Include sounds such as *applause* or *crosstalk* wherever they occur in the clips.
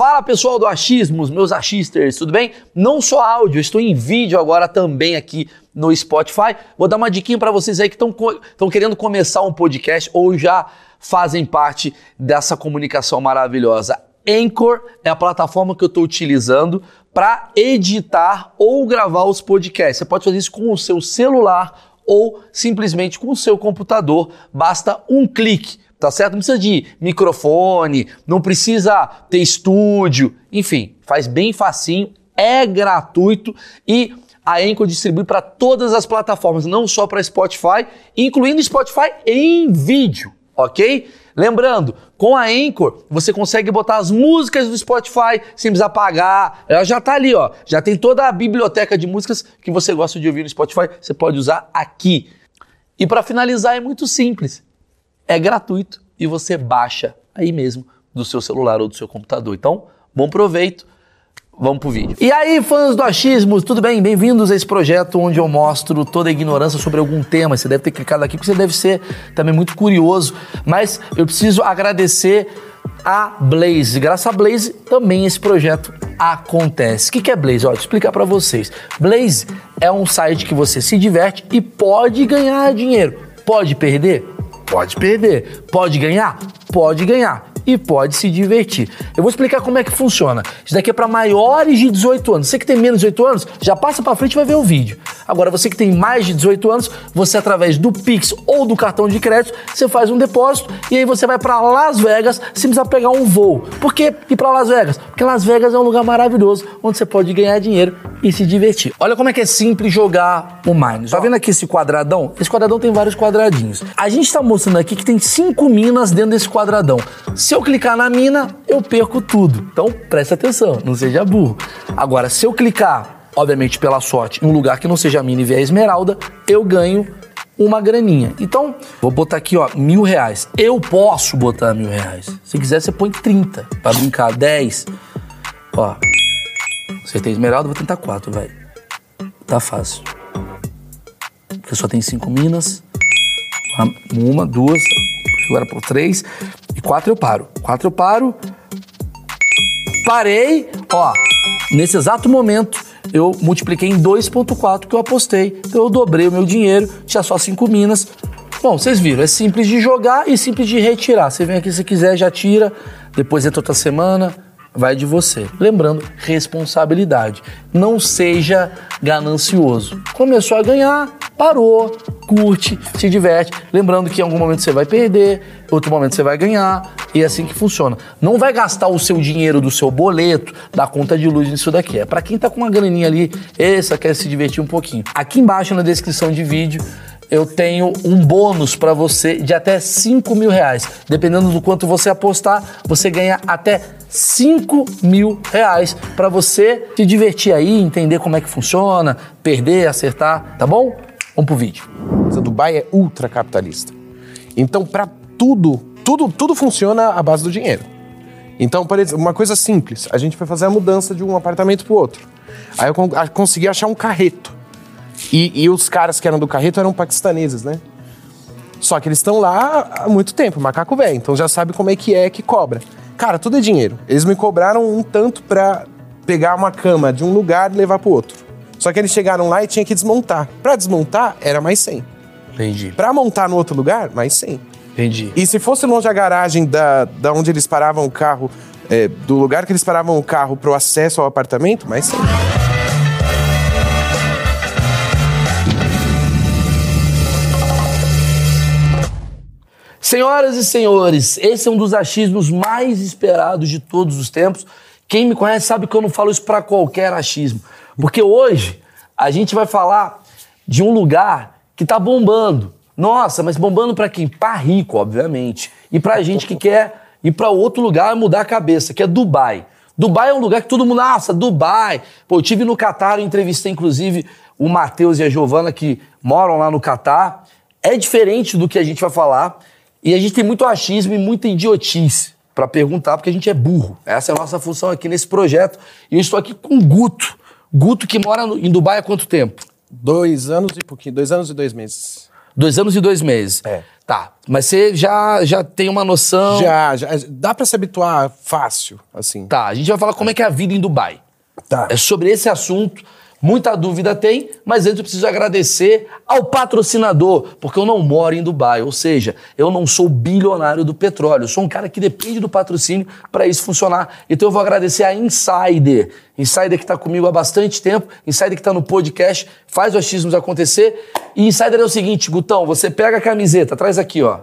Fala pessoal do Achismos, meus achisters, tudo bem? Não só áudio, estou em vídeo agora também aqui no Spotify. Vou dar uma diquinha para vocês aí que estão querendo começar um podcast ou já fazem parte dessa comunicação maravilhosa. Anchor é a plataforma que eu estou utilizando para editar ou gravar os podcasts. Você pode fazer isso com o seu celular ou simplesmente com o seu computador. Basta um clique tá certo? Não precisa de microfone, não precisa ter estúdio, enfim, faz bem facinho, é gratuito e a Anchor distribui para todas as plataformas, não só para Spotify, incluindo Spotify em vídeo, ok? Lembrando, com a Anchor você consegue botar as músicas do Spotify sem precisar pagar. Ela já está ali, ó. Já tem toda a biblioteca de músicas que você gosta de ouvir no Spotify, você pode usar aqui. E para finalizar é muito simples é gratuito e você baixa aí mesmo do seu celular ou do seu computador. Então, bom proveito. Vamos pro vídeo. E aí, fãs do achismo, tudo bem? Bem-vindos a esse projeto onde eu mostro toda a ignorância sobre algum tema. Você deve ter clicado aqui porque você deve ser também muito curioso. Mas eu preciso agradecer a Blaze. Graças a Blaze também esse projeto acontece. O que é Blaze? Ó, vou explicar para vocês. Blaze é um site que você se diverte e pode ganhar dinheiro. Pode perder? Pode perder. Pode ganhar? Pode ganhar e pode se divertir. Eu vou explicar como é que funciona. Isso daqui é para maiores de 18 anos. Você que tem menos de 18 anos, já passa para frente e vai ver o vídeo. Agora, você que tem mais de 18 anos, você através do Pix ou do cartão de crédito, você faz um depósito e aí você vai para Las Vegas sem precisar pegar um voo. Por que ir para Las Vegas? Porque Las Vegas é um lugar maravilhoso onde você pode ganhar dinheiro e se divertir. Olha como é que é simples jogar o Miners. Tá vendo aqui esse quadradão? Esse quadradão tem vários quadradinhos. A gente está mostrando aqui que tem cinco minas dentro desse quadradão. Se eu clicar na mina, eu perco tudo. Então presta atenção, não seja burro. Agora, se eu clicar, obviamente pela sorte, em um lugar que não seja a mina e vier a esmeralda, eu ganho uma graninha. Então, vou botar aqui, ó, mil reais. Eu posso botar mil reais. Se quiser, você põe 30 pra brincar. 10. Ó. Acertei esmeralda, vou tentar 4, vai. Tá fácil. Porque só tem cinco minas. Uma, duas, agora por três. E quatro eu paro. Quatro eu paro. Parei. Ó, nesse exato momento eu multipliquei em 2.4 que eu apostei. Então eu dobrei o meu dinheiro, tinha só cinco minas. Bom, vocês viram, é simples de jogar e simples de retirar. Você vem aqui se quiser, já tira, depois entra outra semana, vai de você. Lembrando, responsabilidade. Não seja ganancioso. Começou a ganhar, parou, curte, se diverte. Lembrando que em algum momento você vai perder, outro momento você vai ganhar, e é assim que funciona. Não vai gastar o seu dinheiro do seu boleto, da conta de luz nisso daqui. É para quem tá com uma graninha ali, essa quer se divertir um pouquinho. Aqui embaixo na descrição de vídeo eu tenho um bônus para você de até 5 mil reais. Dependendo do quanto você apostar, você ganha até 5 mil reais para você se divertir aí, entender como é que funciona, perder, acertar, tá bom? Vamos pro vídeo. Dubai é ultra capitalista. Então, para tudo, tudo, tudo funciona à base do dinheiro. Então, por exemplo, uma coisa simples, a gente foi fazer a mudança de um apartamento pro outro. Aí eu consegui achar um carreto. E, e os caras que eram do carreto eram paquistaneses, né? Só que eles estão lá há muito tempo, macaco velho, então já sabe como é que é que cobra. Cara, tudo é dinheiro. Eles me cobraram um tanto pra pegar uma cama de um lugar e levar pro outro. Só que eles chegaram lá e tinha que desmontar. Pra desmontar, era mais 100. Entendi. Pra montar no outro lugar, mais 100. Entendi. E se fosse longe a garagem da, da onde eles paravam o carro, é, do lugar que eles paravam o carro pro acesso ao apartamento, mais 100. Senhoras e senhores, esse é um dos achismos mais esperados de todos os tempos. Quem me conhece sabe que eu não falo isso para qualquer achismo. Porque hoje a gente vai falar de um lugar que tá bombando. Nossa, mas bombando para quem? Para rico, obviamente. E pra gente que quer ir para outro lugar e mudar a cabeça, que é Dubai. Dubai é um lugar que todo mundo, nossa, Dubai. Pô, eu tive no Catar, eu entrevistei inclusive o Matheus e a Giovana que moram lá no Catar. É diferente do que a gente vai falar. E a gente tem muito achismo e muita idiotice para perguntar, porque a gente é burro. Essa é a nossa função aqui nesse projeto. E eu estou aqui com o Guto. Guto que mora no, em Dubai há quanto tempo? Dois anos e pouquinho, dois anos e dois meses. Dois anos e dois meses. É. Tá. Mas você já, já tem uma noção. Já, já, dá pra se habituar fácil, assim. Tá, a gente vai falar como é que é a vida em Dubai. Tá. É sobre esse assunto. Muita dúvida tem, mas antes eu preciso agradecer ao patrocinador, porque eu não moro em Dubai, ou seja, eu não sou bilionário do petróleo, eu sou um cara que depende do patrocínio para isso funcionar. Então eu vou agradecer a Insider, Insider que está comigo há bastante tempo, Insider que está no podcast, faz o achismos acontecer. E Insider é o seguinte, Gutão, você pega a camiseta, traz aqui, ó.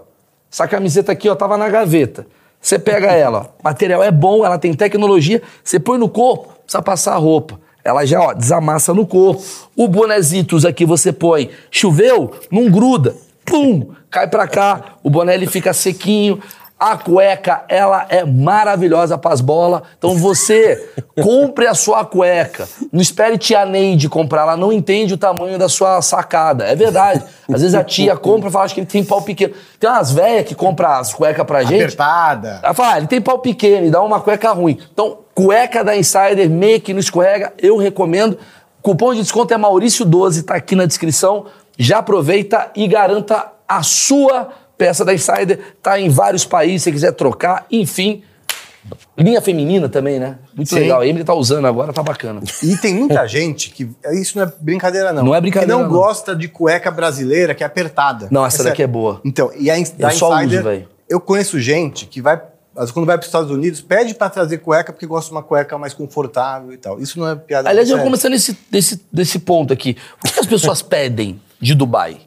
Essa camiseta aqui, ó, tava na gaveta. Você pega ela, ó, material é bom, ela tem tecnologia, você põe no corpo, precisa passar a roupa. Ela já, ó, desamassa no corpo. O bonezitos aqui você põe, choveu, não gruda. Pum, cai pra cá, o boné ele fica sequinho. A cueca, ela é maravilhosa pras bolas. Então você *laughs* compre a sua cueca. Não espere tia Neide comprar, ela não entende o tamanho da sua sacada. É verdade. Às vezes a tia compra e fala, acho que ele tem pau pequeno. Tem umas velhas que compram as cuecas pra gente. Apertada. Ela fala, ah, ele tem pau pequeno e dá uma cueca ruim. Então, cueca da Insider, meia que não escorrega, eu recomendo. Cupom de desconto é Maurício12, tá aqui na descrição. Já aproveita e garanta a sua peça da Insider. Tá em vários países, se quiser trocar, enfim. Linha feminina também, né? Muito Sim. legal. A Emily tá usando agora, tá bacana. E tem muita *laughs* gente que. Isso não é brincadeira, não. Não é brincadeira, Que não, não. gosta de cueca brasileira, que é apertada. Não, essa daqui é boa. Então, e a, in- da só uso, Insider, velho. eu conheço gente que vai. Quando vai para os Estados Unidos, pede para trazer cueca porque gosta de uma cueca mais confortável e tal. Isso não é piada. Aliás, eu sério. começando nesse, desse, desse ponto aqui. O que as pessoas *laughs* pedem de Dubai?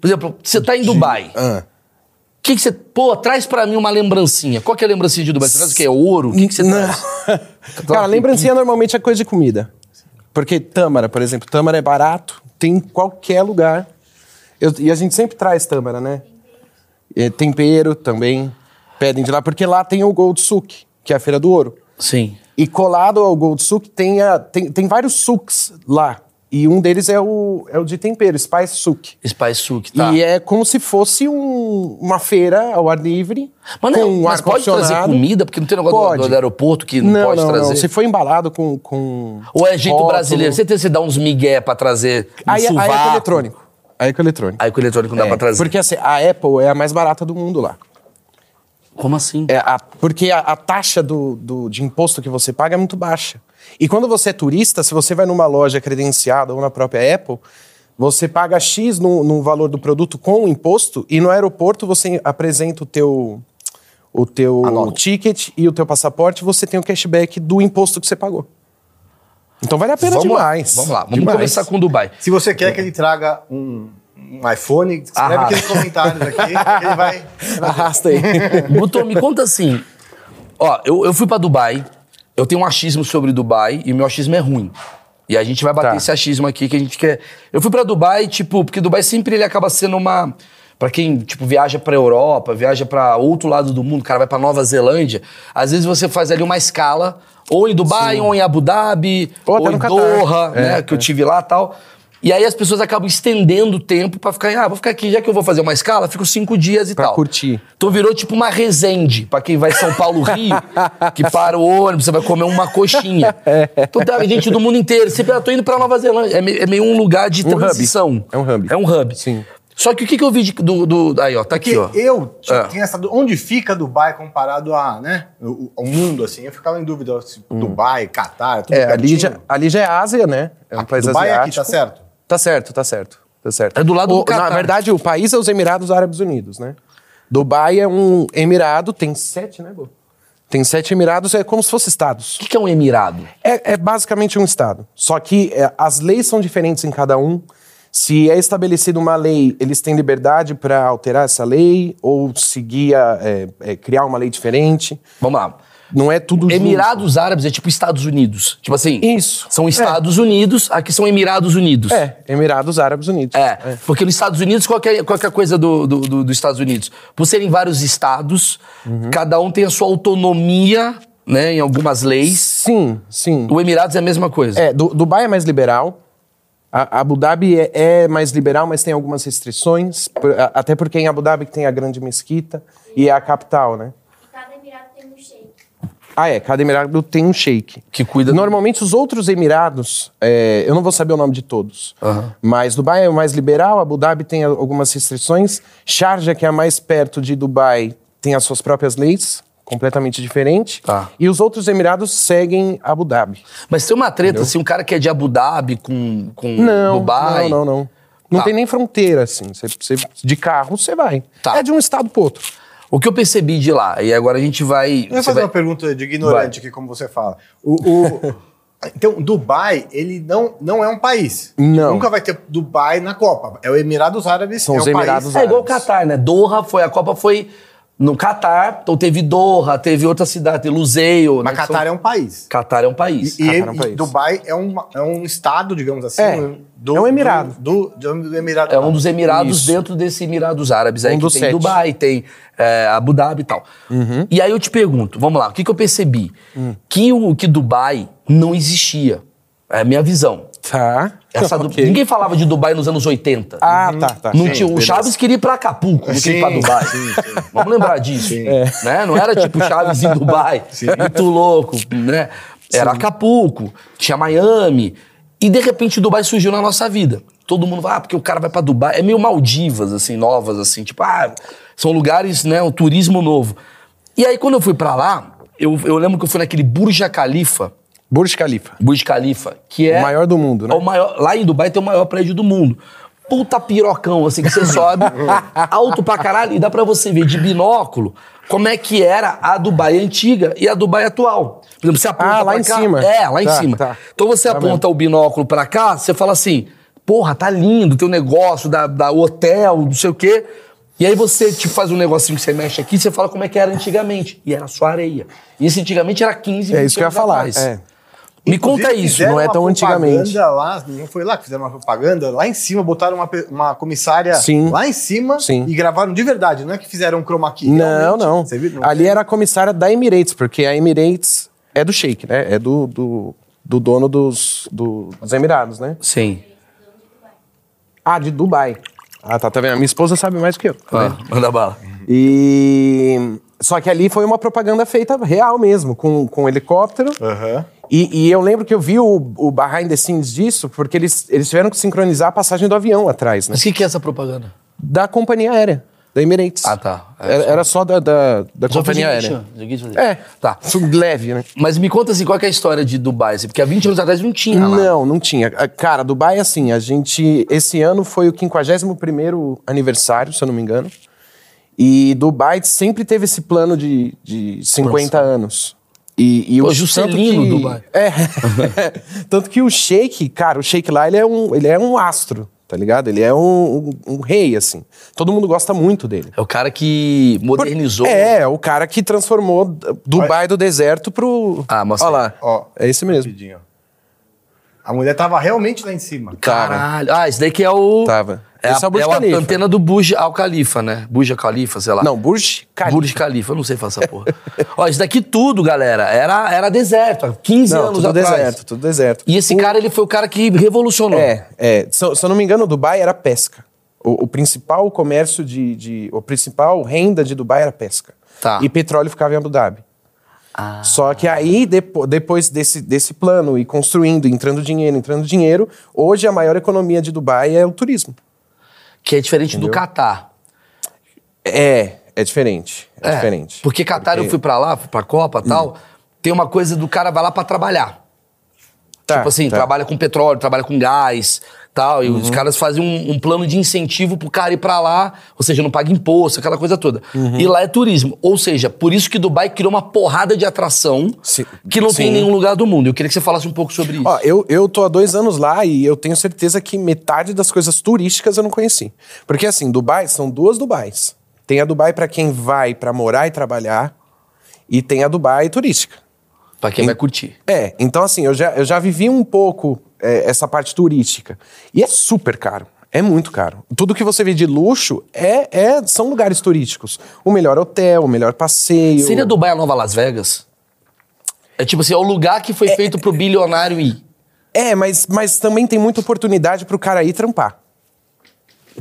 Por exemplo, você tá em Dubai. Ah. O que, que você. Pô, traz pra mim uma lembrancinha. Qual que é a lembrancinha de Dubai? Você traz o quê? É ouro? O que, que você traz? *laughs* Cara, lembrancinha normalmente é coisa de comida. Porque tâmara, por exemplo, tâmara é barato, tem em qualquer lugar. Eu- e a gente sempre traz tâmara, né? É, tempero também, pedem de lá, porque lá tem o Gold Souk, que é a Feira do Ouro. Sim. E colado ao Gold Souk tem, a, tem, tem vários souks lá. E um deles é o, é o de tempero, Spice Souk. Spice Souk, tá. E é como se fosse um- uma feira ao ar livre, Mas, com não, um mas pode trazer comida? Porque não tem negócio do- Pode. do, do aeroporto que não, Não, pode não, trazer? não. Se for embalado com... com Ou é jeito rótulo. brasileiro? Você tem que dar uns migué pra trazer um Aí, aí é com sovaco? eletrônico. Aí é com eletrônico. Aí com eletrônico não dá É, pra trazer. Porque assim, a Apple é a mais barata do mundo lá. Como assim? É a- porque a, a taxa do, do- de imposto que você paga é muito baixa. E quando você é turista, se você vai numa loja credenciada ou na própria Apple, você paga X no, no valor do produto com o imposto e no aeroporto você apresenta o teu, o teu ticket e o teu passaporte, você tem o cashback do imposto que você pagou. Então vale a pena vamos demais. Lá, vamos lá, vamos Demais. começar com Dubai. Se você quer que ele traga um, um iPhone, escreve Ah. aqui nos comentários aqui, que ele vai. *laughs* Arrasta aí. Guto, me conta assim. Ó, eu, eu fui pra Dubai, eu tenho um achismo sobre Dubai e o meu achismo é ruim. E a gente vai bater Tá. esse achismo aqui que a gente quer. Eu fui pra Dubai, tipo, porque Dubai sempre ele acaba sendo uma. Pra quem, tipo, viaja pra Europa, viaja pra outro lado do mundo, o cara vai pra Nova Zelândia, às vezes você faz ali uma escala, ou em Dubai, ou em Abu Dhabi, Ou ou, em Catar. Doha, É, né, que eu tive lá e tal. E aí as pessoas acabam estendendo o tempo pra ficar, ah, vou ficar aqui, já que eu vou fazer uma escala, fico cinco dias e Pra tal. curtir. Então virou tipo uma resende pra quem vai São Paulo Rio, *laughs* que para o ônibus, você vai comer uma coxinha. Então tem gente do mundo inteiro. Sempre eu tô indo pra Nova Zelândia. É meio, é meio um lugar de Um hub. transição. É um hub. É um hub. Sim. Só que o que, que eu vi de- do, do. Aí, ó, tá aqui, Porque ó. eu tinha, É. tinha essa dú- Onde fica Dubai comparado a, né, o, ao mundo, assim? Eu ficava em dúvida se Dubai, Catar, tudo É, ali já, ali já é Ásia, né? É um Ah, país Dubai é aqui, asiático. tá certo? Tá certo, tá certo. Tá certo. É do lado O- do Catar. Na verdade, o país é os Emirados Árabes Unidos, né? Dubai é um emirado, tem sete, né, Bo? Tem sete emirados, é como se fosse estados. O que, que é um emirado? É, é basicamente um estado. Só que é, as leis são diferentes em cada um. Se é estabelecida uma lei, eles têm liberdade para alterar essa lei ou seguir, a, é, é, criar uma lei diferente. Vamos lá. Não é tudo junto. Emirados Árabes é tipo Estados Unidos. Tipo assim. Isso. São É. Estados Unidos, aqui são Emirados Unidos. É, Emirados Árabes Unidos. É, porque nos Estados Unidos, qual que é, qual que é a coisa do, do- do- dos Estados Unidos? Por serem vários estados, Uhum. cada um tem a sua autonomia, né, em algumas leis. Sim, sim. O Emirados é a mesma coisa. É, Du- Dubai é mais liberal. A Abu Dhabi é, é mais liberal, mas tem algumas restrições. até porque em Abu Dhabi tem a grande mesquita e é a capital, né? Cada emirado tem um sheik. Ah, é. Cada emirado tem um sheik. Que cuida do- Normalmente os outros emirados, é, eu não vou saber o nome de todos, Aham. mas Dubai é o mais liberal, Abu Dhabi tem algumas restrições, Sharjah, que é a mais perto de Dubai, tem as suas próprias leis, completamente diferente, Tá. e os outros emirados seguem Abu Dhabi. Mas tem uma treta, assim, um cara que é de Abu Dhabi com, com Não, Dubai. não, não, não. Não Tá. tem nem fronteira, assim. Você, você- de carro, você vai. Tá. É de um estado pro outro. O que eu percebi de lá, e agora a gente vai. Eu você fazer vai- uma pergunta de ignorante aqui, como você fala. O, o- *laughs* então, Dubai, ele não, não é um país. Não. Nunca vai ter Dubai na Copa. É o Emirados Árabes. São é os o país- Emirados É igual o Árabes. Catar, né? Doha foi, a Copa foi no Catar, então teve Doha, teve outra cidade, teve Luseio. Mas né, Catar é são- um país. Catar é um país. E, Qatar e- é um país. e Dubai é um, é um estado, digamos assim. É, do, é um emirado. Do, do, do Emirado É um dos Emirados Isso. dentro desse Emirados Árabes aí, Um que tem sete. Dubai, tem é, Abu Dhabi e tal. E aí eu te pergunto, vamos lá, o que, que eu percebi? Que, o, que Dubai não existia. É a minha visão. Tá. Essa du- *laughs* Ok. Ninguém falava de Dubai nos anos 80. Ah, tá, tá. Não Sim, tinha, o. Chaves queria ir pra Acapulco, não queria ir pra Sim, Dubai. sim, Vamos lembrar disso. Né? Não era tipo Chaves em *laughs* Dubai, muito louco, né? Era Acapulco, tinha Miami. E de repente Dubai surgiu na nossa vida. Todo mundo vai, ah, porque o cara vai pra Dubai. É meio Maldivas, assim, novas, assim, tipo, ah, são lugares, né, um turismo novo. E aí quando eu fui pra lá, eu, eu lembro que eu fui naquele Burj Khalifa, Burj Khalifa. Burj Khalifa, que é O maior do mundo, né? é o maior, lá em Dubai tem o maior prédio do mundo. Puta pirocão, assim, que você *laughs* sobe, alto pra caralho, e dá pra você ver de binóculo como é que era a Dubai antiga e a Dubai atual. Por exemplo, você aponta Ah, lá pra em cá- cima. É, lá em Tá, cima. tá. Então você Tá aponta o binóculo pra cá, você fala assim, porra, tá lindo teu negócio, da, da hotel, não sei o quê. E aí você tipo, faz um negocinho que você mexe aqui, você fala como é que era antigamente. E era só areia. E esse antigamente era 15, É 20 isso que eu ia falar. É. Me Inclusive, conta isso. não é tão antigamente. Lá, não foi lá que fizeram uma propaganda? Lá em cima botaram uma, uma comissária Sim. lá em cima Sim. e gravaram de verdade. Não é que fizeram um chroma key. Não, realmente. não. Você viu? Não Ali era a comissária da Emirates, porque a Emirates é do Sheik, né? É do, do, do dono dos, do- dos Emirados, né? Sim. Ah, de Dubai. Ah, tá, tá vendo? Minha esposa sabe mais que eu. tá? Ah, manda bala. E. Só que ali foi uma propaganda feita real mesmo, com, com helicóptero. Aham. E, e eu lembro que eu vi o, o behind the scenes disso, porque eles, eles tiveram que sincronizar a passagem do avião atrás, né? Mas o que, que é essa propaganda? Da companhia aérea, da Emirates. Ah, tá. É, Era, era só da, da, da companhia aérea. É, Tá. leve, né? Mas me conta assim, qual é a história de Dubai? assim? Porque há 20 anos atrás não tinha lá. Não, não tinha. Ah, Cara, Dubai, assim, a gente. Esse ano foi o 51 aniversário, se eu não me engano. E Dubai sempre teve esse plano de, de 50 anos. E, e Pô, o Juscelino, que- Dubai. É. *laughs* tanto que o Sheik, cara, o Sheik lá, ele é um, ele é um astro, tá ligado? Ele é um, um, um rei, assim. Todo mundo gosta muito dele. É o cara que modernizou. É, o cara que transformou Dubai do deserto pro. Ah, mostra Olha lá. Ó, É esse mesmo. Rapidinho. A mulher tava realmente lá em cima. Caralho. Ah, esse daí que é o. Tava. É, Esse a, é o Burj é a antena do Burj Al Khalifa, né? Burj Al Khalifa, sei lá. Não, Burj Khalifa. Burj Khalifa, eu não sei fazer essa porra. *laughs* Ó, isso daqui tudo, galera, era, era deserto, há 15 Não, anos tudo atrás. deserto, tudo deserto. E esse cara, ele foi o cara que revolucionou. É, é. Se, eu- se eu não me engano, Dubai era pesca. O, o principal comércio de, de- O principal renda de Dubai era pesca. Tá. E petróleo ficava em Abu Dhabi. Ah. Só que aí, depo- depois desse, desse plano, e construindo, entrando dinheiro, entrando dinheiro, hoje a maior economia de Dubai é o turismo. Que é diferente do Catar. É, é diferente. É, diferente. Porque Catar eu fui pra lá, fui pra Copa e tal, tem uma coisa do cara vai lá pra trabalhar. Tá, tipo assim, tá. trabalha com petróleo, trabalha com gás, tal, e os caras fazem um, um plano de incentivo pro cara ir pra lá, ou seja, não paga imposto, aquela coisa toda. E lá é turismo. Ou seja, por isso que Dubai criou uma porrada de atração Sim. que não tem em Sim. nenhum lugar do mundo. Eu queria que você falasse um pouco sobre isso. Ó, eu, eu tô há dois anos lá e eu tenho certeza que metade das coisas turísticas eu não conheci. Porque assim, Dubai são duas Dubais. Tem a Dubai pra quem vai pra morar e trabalhar e tem a Dubai turística. Pra quem vai curtir. É, então assim, eu já, eu já vivi um pouco é, essa parte turística. E é super caro. É muito caro. Tudo que você vê de luxo é, é são lugares turísticos. O melhor hotel, o melhor passeio. Seria Dubai a nova Las Vegas? É tipo assim, é o lugar que foi feito pro bilionário ir. É, mas, mas também tem muita oportunidade pro cara ir trampar.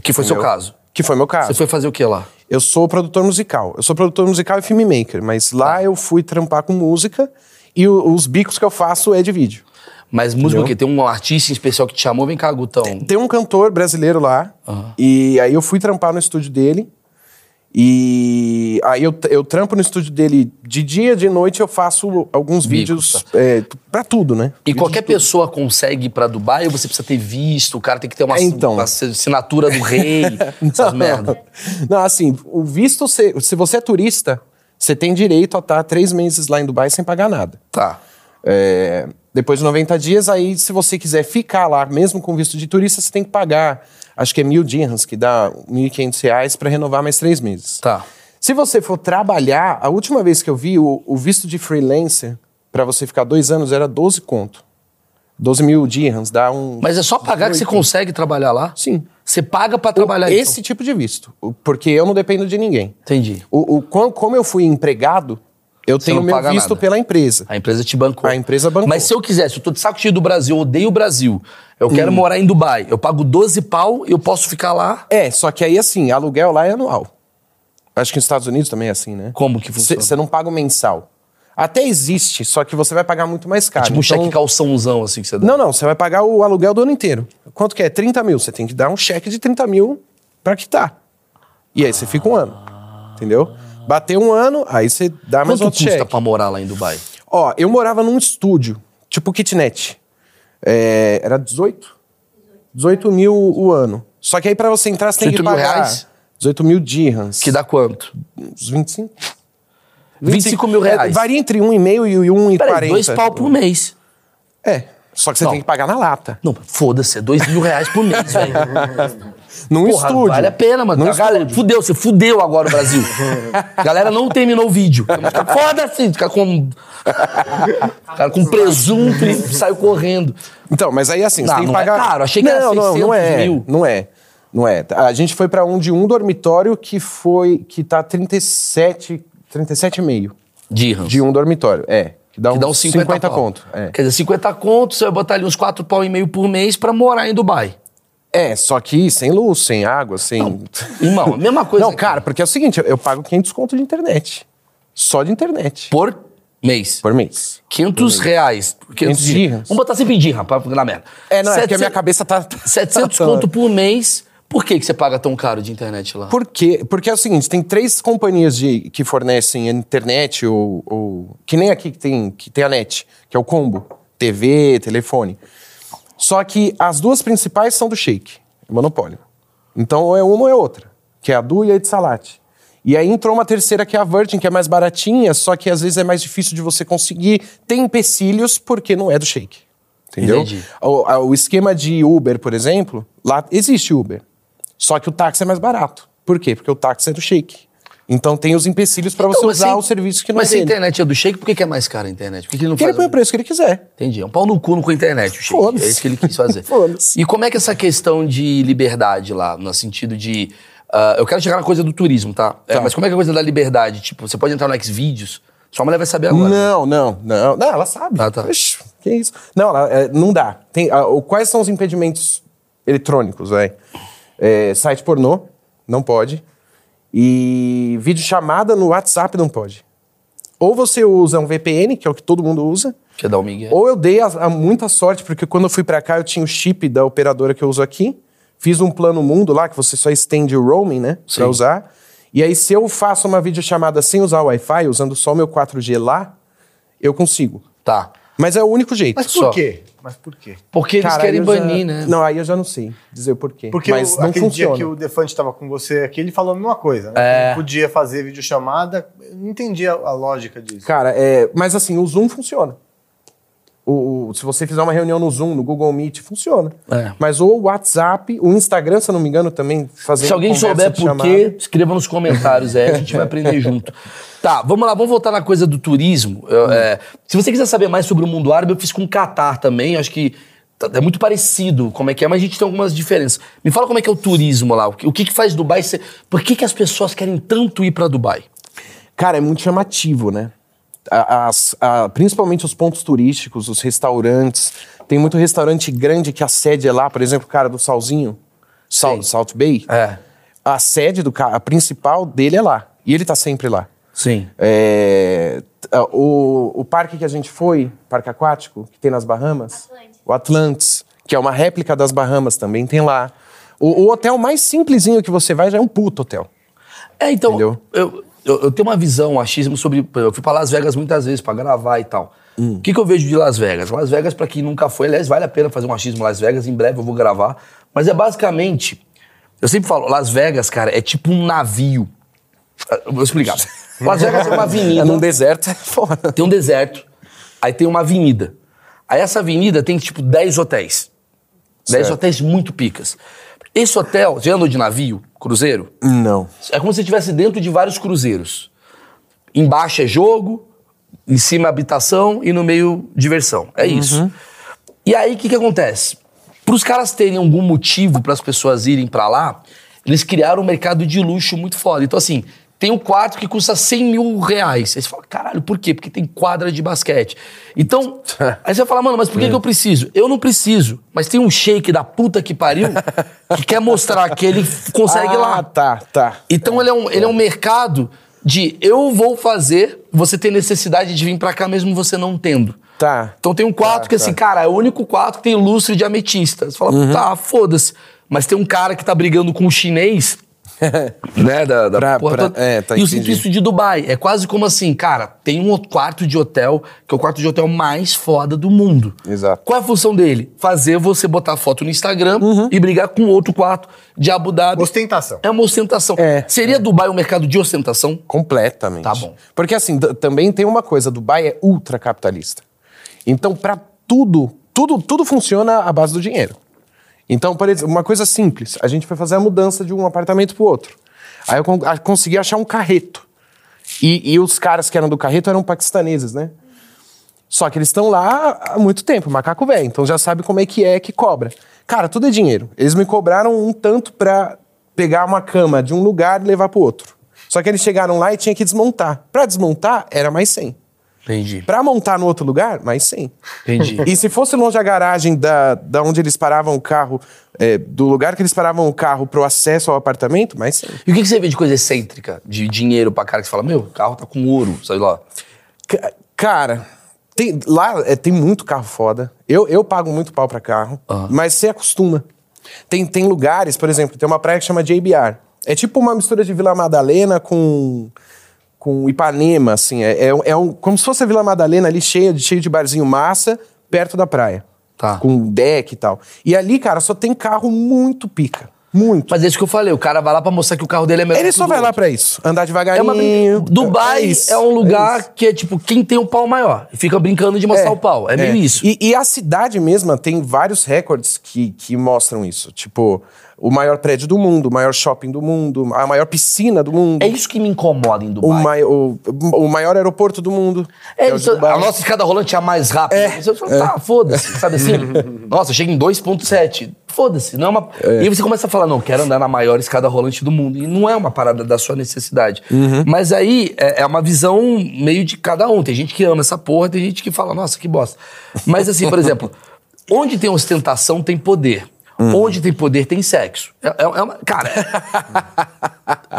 Que foi seu Entendeu? caso. Que foi meu caso. Você foi fazer o que lá? Eu sou produtor musical. Eu sou produtor musical e filmmaker, mas lá Tá. eu fui trampar com música e o- os bicos que eu faço é de vídeo. Mas música o quê? Tem um artista em especial que te chamou? Vem cá, Gutão. Tem um cantor brasileiro lá, Aham. e aí eu fui trampar no estúdio dele. E aí eu, eu trampo no estúdio dele de dia, de noite eu faço alguns Bicos, vídeos é, pra tudo, né? E Vídeo qualquer pessoa consegue ir pra Dubai ou você precisa ter visto? O cara tem que ter uma, É, então. uma assinatura do rei, *laughs* essas merda. Não, assim, o visto, se, se você é turista, você tem direito a estar três meses lá em Dubai sem pagar nada. Tá. É, depois de 90 dias, aí se você quiser ficar lá, mesmo com visto de turista, você tem que pagar, acho que é mil dirhams, que dá 1.500 reais para renovar mais três meses. Tá. Se você for trabalhar, a última vez que eu vi, o, o visto de freelancer, para você ficar dois anos, era 12 conto. 12 mil dirhams, dá um... Mas é só pagar que você consegue trabalhar lá? Sim. Você paga pra trabalhar então. Esse tipo de visto, o- porque eu não dependo de ninguém. Entendi. O, o- com- como eu fui empregado, eu Você tenho meu visto nada. pela empresa. A empresa te bancou. A empresa bancou. Mas se eu quisesse, eu tô de saco cheio do Brasil, eu odeio o Brasil. Eu Hum. quero morar em Dubai. Eu pago 12 pau e eu posso ficar lá. É, só que aí assim, aluguel lá é anual. Acho que nos Estados Unidos também é assim, né? Como que funciona? Você não paga o mensal. Até existe, só que você vai pagar muito mais caro. tipo um Então- cheque calçãozão, assim, que você dá. Não, não, você vai pagar o aluguel do ano inteiro. Quanto que é? 30 mil. Você tem que dar um cheque de 30 mil pra quitar. E aí você fica um ano. Entendeu? Bateu um ano, aí você dá mais Quanto outro custa cheque. pra morar lá em Dubai? Ó, eu morava num estúdio, tipo kitnet. É, era 18? 18 mil o ano. Só que aí pra você entrar, você tem que 18 mil pagar... reais? 18 mil dirhams. Que dá quanto? Uns 25? 25 mil reais. É, varia entre 1,5 e 1,40. Peraí, dois pau por mês. É, só que você Não. tem que pagar na lata. Não, foda-se, é dois mil reais por mês, velho. *laughs* Num Porra, estúdio. vale a pena, mano. Num galera, fudeu, você fudeu agora o Brasil. galera não terminou o vídeo. Foda-se, cara com. *laughs* cara com presunto e saiu correndo. Então, mas aí assim, Não, você tem que não é pagar. caro, achei que não, era não, não 600 é. mil. Não é. Não é. A gente foi pra um de um dormitório que foi. que tá 37. 37,5 Dirhams. de um dormitório. É. Que dá, Que uns dá uns 50, 50 pau. conto. É. Quer dizer, 50 conto, você vai botar ali uns 4 pau e meio por mês pra morar em Dubai. é, só que sem luz, sem água, sem. Irmão, a mesma coisa. Não, aqui. cara, porque é o seguinte, eu- pago 500 conto de internet. Só de internet. Por mês. Por mês. 500 reais. 500 dirhams. Vamos botar sempre em dirham pra ficar na merda. É, não, é porque a minha 700 cabeça tá. 700 tá- conto por mês. Por que, que você paga tão caro de internet lá? Por quê? Porque é o seguinte, tem três companhias de, que fornecem a internet, ou, ou- que nem aqui que tem, que tem a net, que é o combo, TV, telefone. Só que as duas principais são do Sheik, é monopólio. Então ou é uma ou é outra, que é a Du e a Itzalat. E aí entrou uma terceira que é a Virgin, que é mais baratinha, só que às vezes é mais difícil de você conseguir. Tem empecilhos porque não é do Sheik. Entendeu? O, o esquema de Uber, por exemplo, lá existe Uber. Só que o táxi é mais barato. Por quê? Porque o táxi é do Sheik. Então tem os empecilhos para você Então, usar se- o serviço que não Mas é se a internet é do Sheik, por que, que é mais caro a internet? Por que, que ele não Porque ele faz? põe o preço que ele quiser. Entendi. É um pau no cu com a internet, o. Foda-se. É isso que ele quis fazer. *laughs* E como é que é essa questão de liberdade lá, no sentido de. ah, eu quero chegar na coisa do turismo, tá? É, Tá. mas como é que é a coisa da liberdade? Tipo, você pode entrar no Xvideos, sua mulher vai saber agora. Não, não, não. Não, ela sabe. Ah, tá. Ixi, que isso. Não, ela, é, não dá. Tem, ah, o- quais são os impedimentos eletrônicos, velho? É, site pornô, não pode. E videochamada no WhatsApp não pode. Ou você usa um VPN, que é o que todo mundo usa, Quer dar um migué? Ou eu dei a, a muita sorte, porque quando eu fui pra cá, eu tinha o chip da operadora que eu uso aqui. Fiz um plano mundo lá, que você só estende o roaming, né? Sim. Pra usar. E aí, se eu faço uma videochamada sem usar o Wi-Fi, usando só o meu 4G lá, eu consigo. Tá. Mas é o único jeito. Mas Só. por quê? Mas por quê? Porque eles Cara, querem eu já- banir, né? Não, aí eu já não sei dizer o porquê. Porque Mas o- não aquele funciona. dia que o Defante estava com você aqui, ele falou a mesma coisa, né? É. Não podia fazer videochamada. Eu não entendi a, a lógica disso. Cara, é, mas assim, o Zoom funciona. O, o- se você fizer uma reunião no Zoom, no Google Meet, funciona. É. Mas o WhatsApp, o Instagram, se eu não me engano, também fazer Se alguém souber por quê, escreva nos comentários aí, a gente vai aprender *laughs* junto. Tá, vamos lá, vamos voltar na coisa do turismo. Eu, é, se você quiser saber mais sobre o mundo árabe, eu fiz com o Catar também, acho que tá- é muito parecido como é que é, mas a gente tem algumas diferenças. Me fala como é que é o turismo lá, o que, o que, que faz Dubai ser... Por que, que as pessoas querem tanto ir pra Dubai? Cara, é muito chamativo, né? As- a- principalmente os pontos turísticos, os restaurantes. Tem muito restaurante grande que a sede é lá, por exemplo, o cara do Salzinho, Sal. Salt Bay. É. a sede do carro, a principal dele é lá. E ele tá sempre lá. Sim. É, o, o parque que a gente foi, parque aquático, que tem nas Bahamas, Atlantis. o Atlantis, que é uma réplica das Bahamas, também tem lá. O, o hotel mais simplesinho que você vai já é um puto hotel. É, então, Entendeu? eu, eu, eu tenho uma visão, um achismo sobre. Eu fui pra Las Vegas muitas vezes pra gravar e tal. Hum. O que, que eu vejo de Las Vegas? Las Vegas, pra quem nunca foi, aliás, vale a pena fazer um achismo em Las Vegas, em breve eu vou gravar. Mas é basicamente. Eu sempre falo, Las Vegas, cara, é tipo um navio. Eu vou explicar. *laughs* Las Vegas é uma avenida. É num deserto, é. Tem um deserto, aí tem uma avenida. Aí essa avenida tem tipo 10 hotéis. 10 Certo. hotéis muito picas. Esse hotel, você andou de navio, cruzeiro? Não. É como se você estivesse dentro de vários cruzeiros. Embaixo é jogo, em cima é habitação e no meio diversão. É isso. E aí o que, que acontece? Para os caras terem algum motivo para as pessoas irem para lá, eles criaram um mercado de luxo muito foda. Então, assim, tem um quarto que custa 100 mil reais. Aí você fala, caralho, por quê? Porque tem quadra de basquete. Então, *laughs* aí você vai falar, mano, mas por que, que eu preciso? Eu não preciso, mas tem um shake da puta que pariu que quer mostrar que ele consegue ah, lá. tá, tá. Então ele é, um, ele é um mercado de eu vou fazer, você ter necessidade de vir pra cá mesmo você não tendo. Tá. Então tem um quarto Tá, que tá. assim, cara, é o único quarto que tem lustre de ametista. Você fala, Uhum. tá, foda-se. Mas tem um cara que tá brigando com um chinês, *laughs* né, da, da Pra- porra pra- toda. é, tá, e eu sinto entendi. isso de Dubai. É quase como assim, cara, tem um quarto de hotel, que é o quarto de hotel mais foda do mundo. Exato. Qual é a função dele? Fazer você botar foto no Instagram Uhum. e brigar com outro quarto de Abu Dhabi. Ostentação. É uma ostentação. É. Seria Dubai um mercado de ostentação? Completamente. Tá bom. Porque assim, também tem uma coisa, Dubai é ultra capitalista. Então, pra tudo, tudo, tudo funciona à base do dinheiro. Então, uma coisa simples, a gente foi fazer a mudança de um apartamento pro outro. Aí eu consegui achar um carreto. E, e os caras que eram do carreto eram paquistaneses, né? Só que eles estão lá há muito tempo, macaco velho, então já sabe como é que é que cobra. Cara, tudo é dinheiro. Eles me cobraram um tanto pra pegar uma cama de um lugar e levar pro outro. Só que eles chegaram lá e tinha que desmontar. Pra desmontar, era mais 100. Entendi. Pra montar no outro lugar, mais 100. Entendi. E se fosse longe a garagem da, da onde eles paravam o carro, é, do lugar que eles paravam o carro pro acesso ao apartamento, mais 100. E o que que você vê de coisa excêntrica? De dinheiro pra cara que você fala, meu, o carro tá com ouro, sei lá. Ca- Cara, tem- lá é, tem muito carro foda. Eu, eu pago muito pau pra carro, mas você acostuma. Tem, tem lugares, por exemplo, tem uma praia que chama JBR. É tipo uma mistura de Vila Madalena com, com Ipanema, assim. É, é, é um, como se fosse a Vila Madalena ali cheia de, cheio de barzinho massa, perto da praia. Tá. Com deck e tal. E ali, cara, só tem carro muito pica. Muito. Mas é isso que eu falei, o cara vai lá pra mostrar que o carro dele é melhor Ele só vai lá outro. pra isso. Andar É devagarinho. uma brin- Dubai é, isso, um lugar isso. que é tipo, quem tem o pau maior? E fica brincando de mostrar o pau. É, meio isso. E, e a cidade mesma tem vários recordes que, que mostram isso. Tipo, o maior prédio do mundo, o maior shopping do mundo, a maior piscina do mundo. É isso que me incomoda em o, Dubai. mai- o, o maior aeroporto do mundo. É o de isso, Dubai. a nossa escada rolante é a mais rápida. É, Você fala, tá, foda-se, sabe assim? *laughs* nossa, chega em 2.7. Foda-se, não é uma... E aí você começa a falar, não, quero andar na maior escada rolante do mundo. E não é uma parada da sua necessidade. Uhum. Mas aí é, é uma visão meio de cada um. Tem gente que ama essa porra, tem gente que fala, nossa, que bosta. Mas assim, por *laughs* exemplo, onde tem ostentação tem poder. Uhum. Onde tem poder tem sexo. É, é- é uma, cara,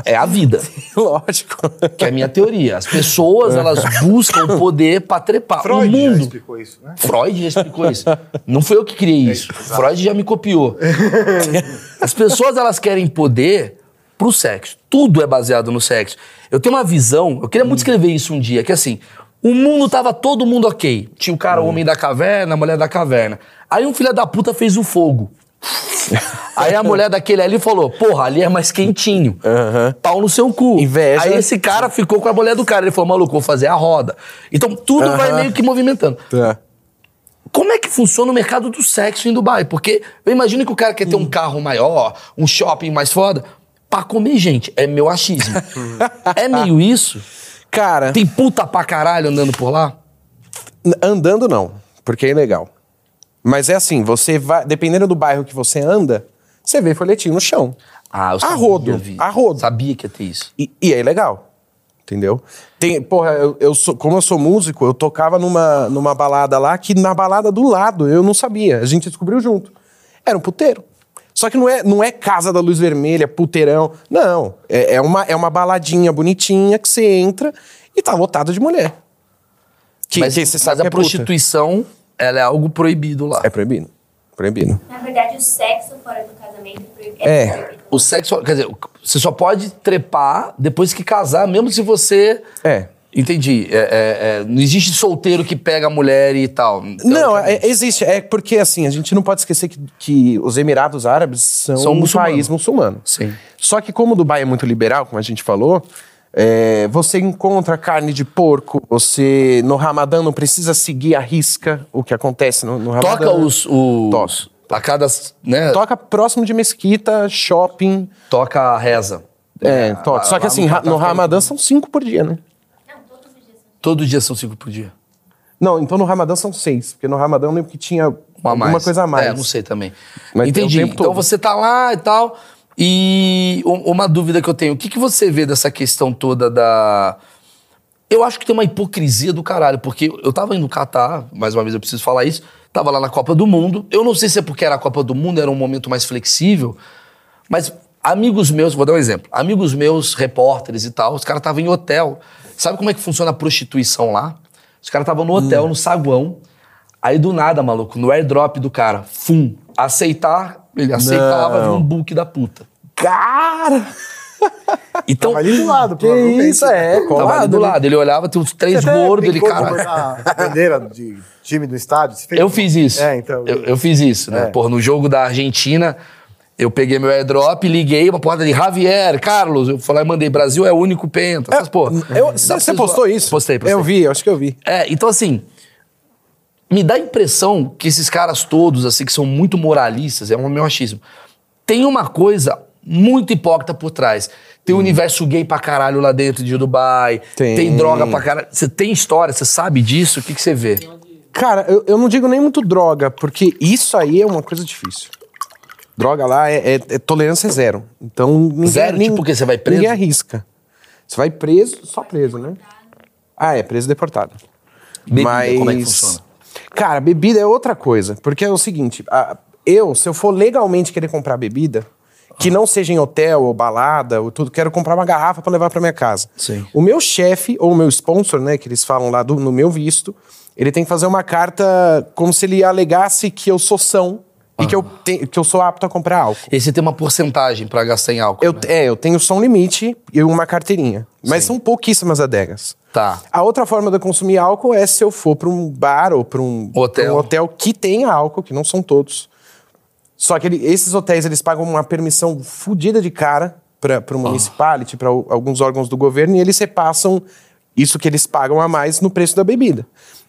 é, é a vida. *laughs* Lógico. Que é a minha teoria. As pessoas, elas buscam poder pra trepar. Freud o já mundo. explicou isso, né? Freud já explicou isso. Não foi eu que criei isso. Freud já me copiou. *laughs* As pessoas, elas querem poder pro sexo. Tudo é baseado no sexo. Eu tenho uma visão, eu queria muito escrever isso um dia, que assim, o mundo tava todo mundo ok. Tinha o cara, o homem da caverna, a mulher da caverna. Aí um filho da puta fez o fogo. Aí a mulher daquele ali falou: Porra, ali é mais quentinho. Pau no seu cu. Inveja. Aí esse cara ficou com a mulher do cara. Ele falou: Maluco, vou fazer a roda. Então tudo vai meio que movimentando. Tá. Como é que funciona o mercado do sexo em Dubai? Porque eu imagino que o cara quer ter um carro maior, um shopping mais foda, pra comer gente. É meu achismo. é meio *laughs* isso? Cara, Tem puta pra caralho andando por lá? andando não, porque é ilegal. Mas é assim, você vai. Dependendo do bairro que você anda, você vê folhetinho no chão. Ah, eu A sabia, rodo, Vi. a rodo. Sabia que ia ter isso. E, e é legal. Entendeu? Tem, porra, eu, eu sou, como eu sou músico, eu tocava numa, numa balada lá que na balada do lado eu não sabia. A gente descobriu junto. Era um puteiro. Só que não é, não é casa da luz vermelha, puteirão. Não. É, é uma, é uma baladinha bonitinha que você entra e tá lotado de mulher. Que, mas que você mas sabe a que é puta. Ela é algo proibido lá. É proibido. Proibido. Na verdade, o sexo fora do casamento é proibido. É. proibido. O sexo, quer dizer, você só pode trepar depois que casar, mesmo se você. É. Entendi. É, é, é, não existe solteiro que pega a mulher e tal. Não, é- existe. É porque, assim, a gente não pode esquecer que, que os Emirados Árabes são, São um muçulmanos. país muçulmano. Sim. Só que como o Dubai é muito liberal, como a gente falou, é, você encontra carne de porco, você no Ramadã não precisa seguir a risca o que acontece no, no Ramadã. Toca os. os Toca. Placadas, né? Toca próximo de mesquita, shopping. Toca a reza. É, toca. Só que assim, no ra- Ramadã são cinco por dia, né? Não, todos os dias. são- Todos os dias são cinco por dia. Não, então no Ramadã são seis. Porque no Ramadã eu lembro que tinha Uma a mais. alguma coisa a mais. É, não sei também. Mas Entendi. Então todo. você tá lá e tal. E uma dúvida que eu tenho: o que, que você vê dessa questão toda da. Eu acho que tem uma hipocrisia do caralho, porque eu tava indo no Catar, mais uma vez eu preciso falar isso, tava lá na Copa do Mundo. Eu não sei se é porque era a Copa do Mundo, era um momento mais flexível, mas amigos meus, vou dar um exemplo, amigos meus, repórteres e tal, os caras estavam em hotel. Sabe como é que funciona a prostituição lá? Os caras estavam no hotel, no saguão, aí do nada, maluco, no airdrop do cara, fum, aceitar, ele aceitava, Não. um book da puta. Cara! Então, Tava ali do lado, Que isso, é, tava ali do né? lado, ele olhava, tem uns três *laughs* gordos, ele, cara... botar a *laughs* bandeira de time do estádio? Eu fiz isso. É, então. Eu, eu fiz isso, né? É. Pô, no jogo da Argentina, eu peguei meu airdrop, liguei uma porta de Javier, Carlos. Eu falei, mandei, Brasil é o único penta. Essas, pô, Eu- você postou zoar. isso? Postei, postei. Eu vi, eu acho que eu vi. É, então assim, me dá a impressão que esses caras todos, assim, que são muito moralistas, é um meu achismo, tem uma coisa muito hipócrita por trás. Tem um universo gay pra caralho lá dentro de Dubai, tem, Tem. droga pra caralho. Você tem história, você sabe disso? O que que você vê? Cara, eu, eu não digo nem muito droga, porque isso aí é uma coisa difícil. Droga lá é, é- é tolerância zero. Então. Ninguém, Zero? Tipo o quê? Você vai preso? Ninguém arrisca. Você vai preso, só preso, né? Ah, é, preso deportado. Bebida, Mas. como é que funciona? Cara, bebida é outra coisa. Porque é o seguinte: eu, se eu for legalmente querer comprar bebida, que não seja em hotel ou balada ou tudo, quero comprar uma garrafa pra levar pra minha casa. Sim. O meu chefe, ou o meu sponsor, né, que eles falam lá do- no meu visto, ele tem que fazer uma carta como se ele alegasse que eu sou são e que eu, te- que eu sou apto a comprar álcool. E você tem uma porcentagem pra gastar em álcool, Eu, né? É, eu tenho só um limite e uma carteirinha. Mas são pouquíssimas adegas. Tá. A outra forma de eu consumir álcool é se eu for pra um bar ou pra um Hotel. um hotel que tenha álcool, que não são todos. Só que ele- esses hotéis eles pagam uma permissão fodida de cara para o municipality, para alguns órgãos do governo, e eles repassam isso que eles pagam a mais no preço da bebida.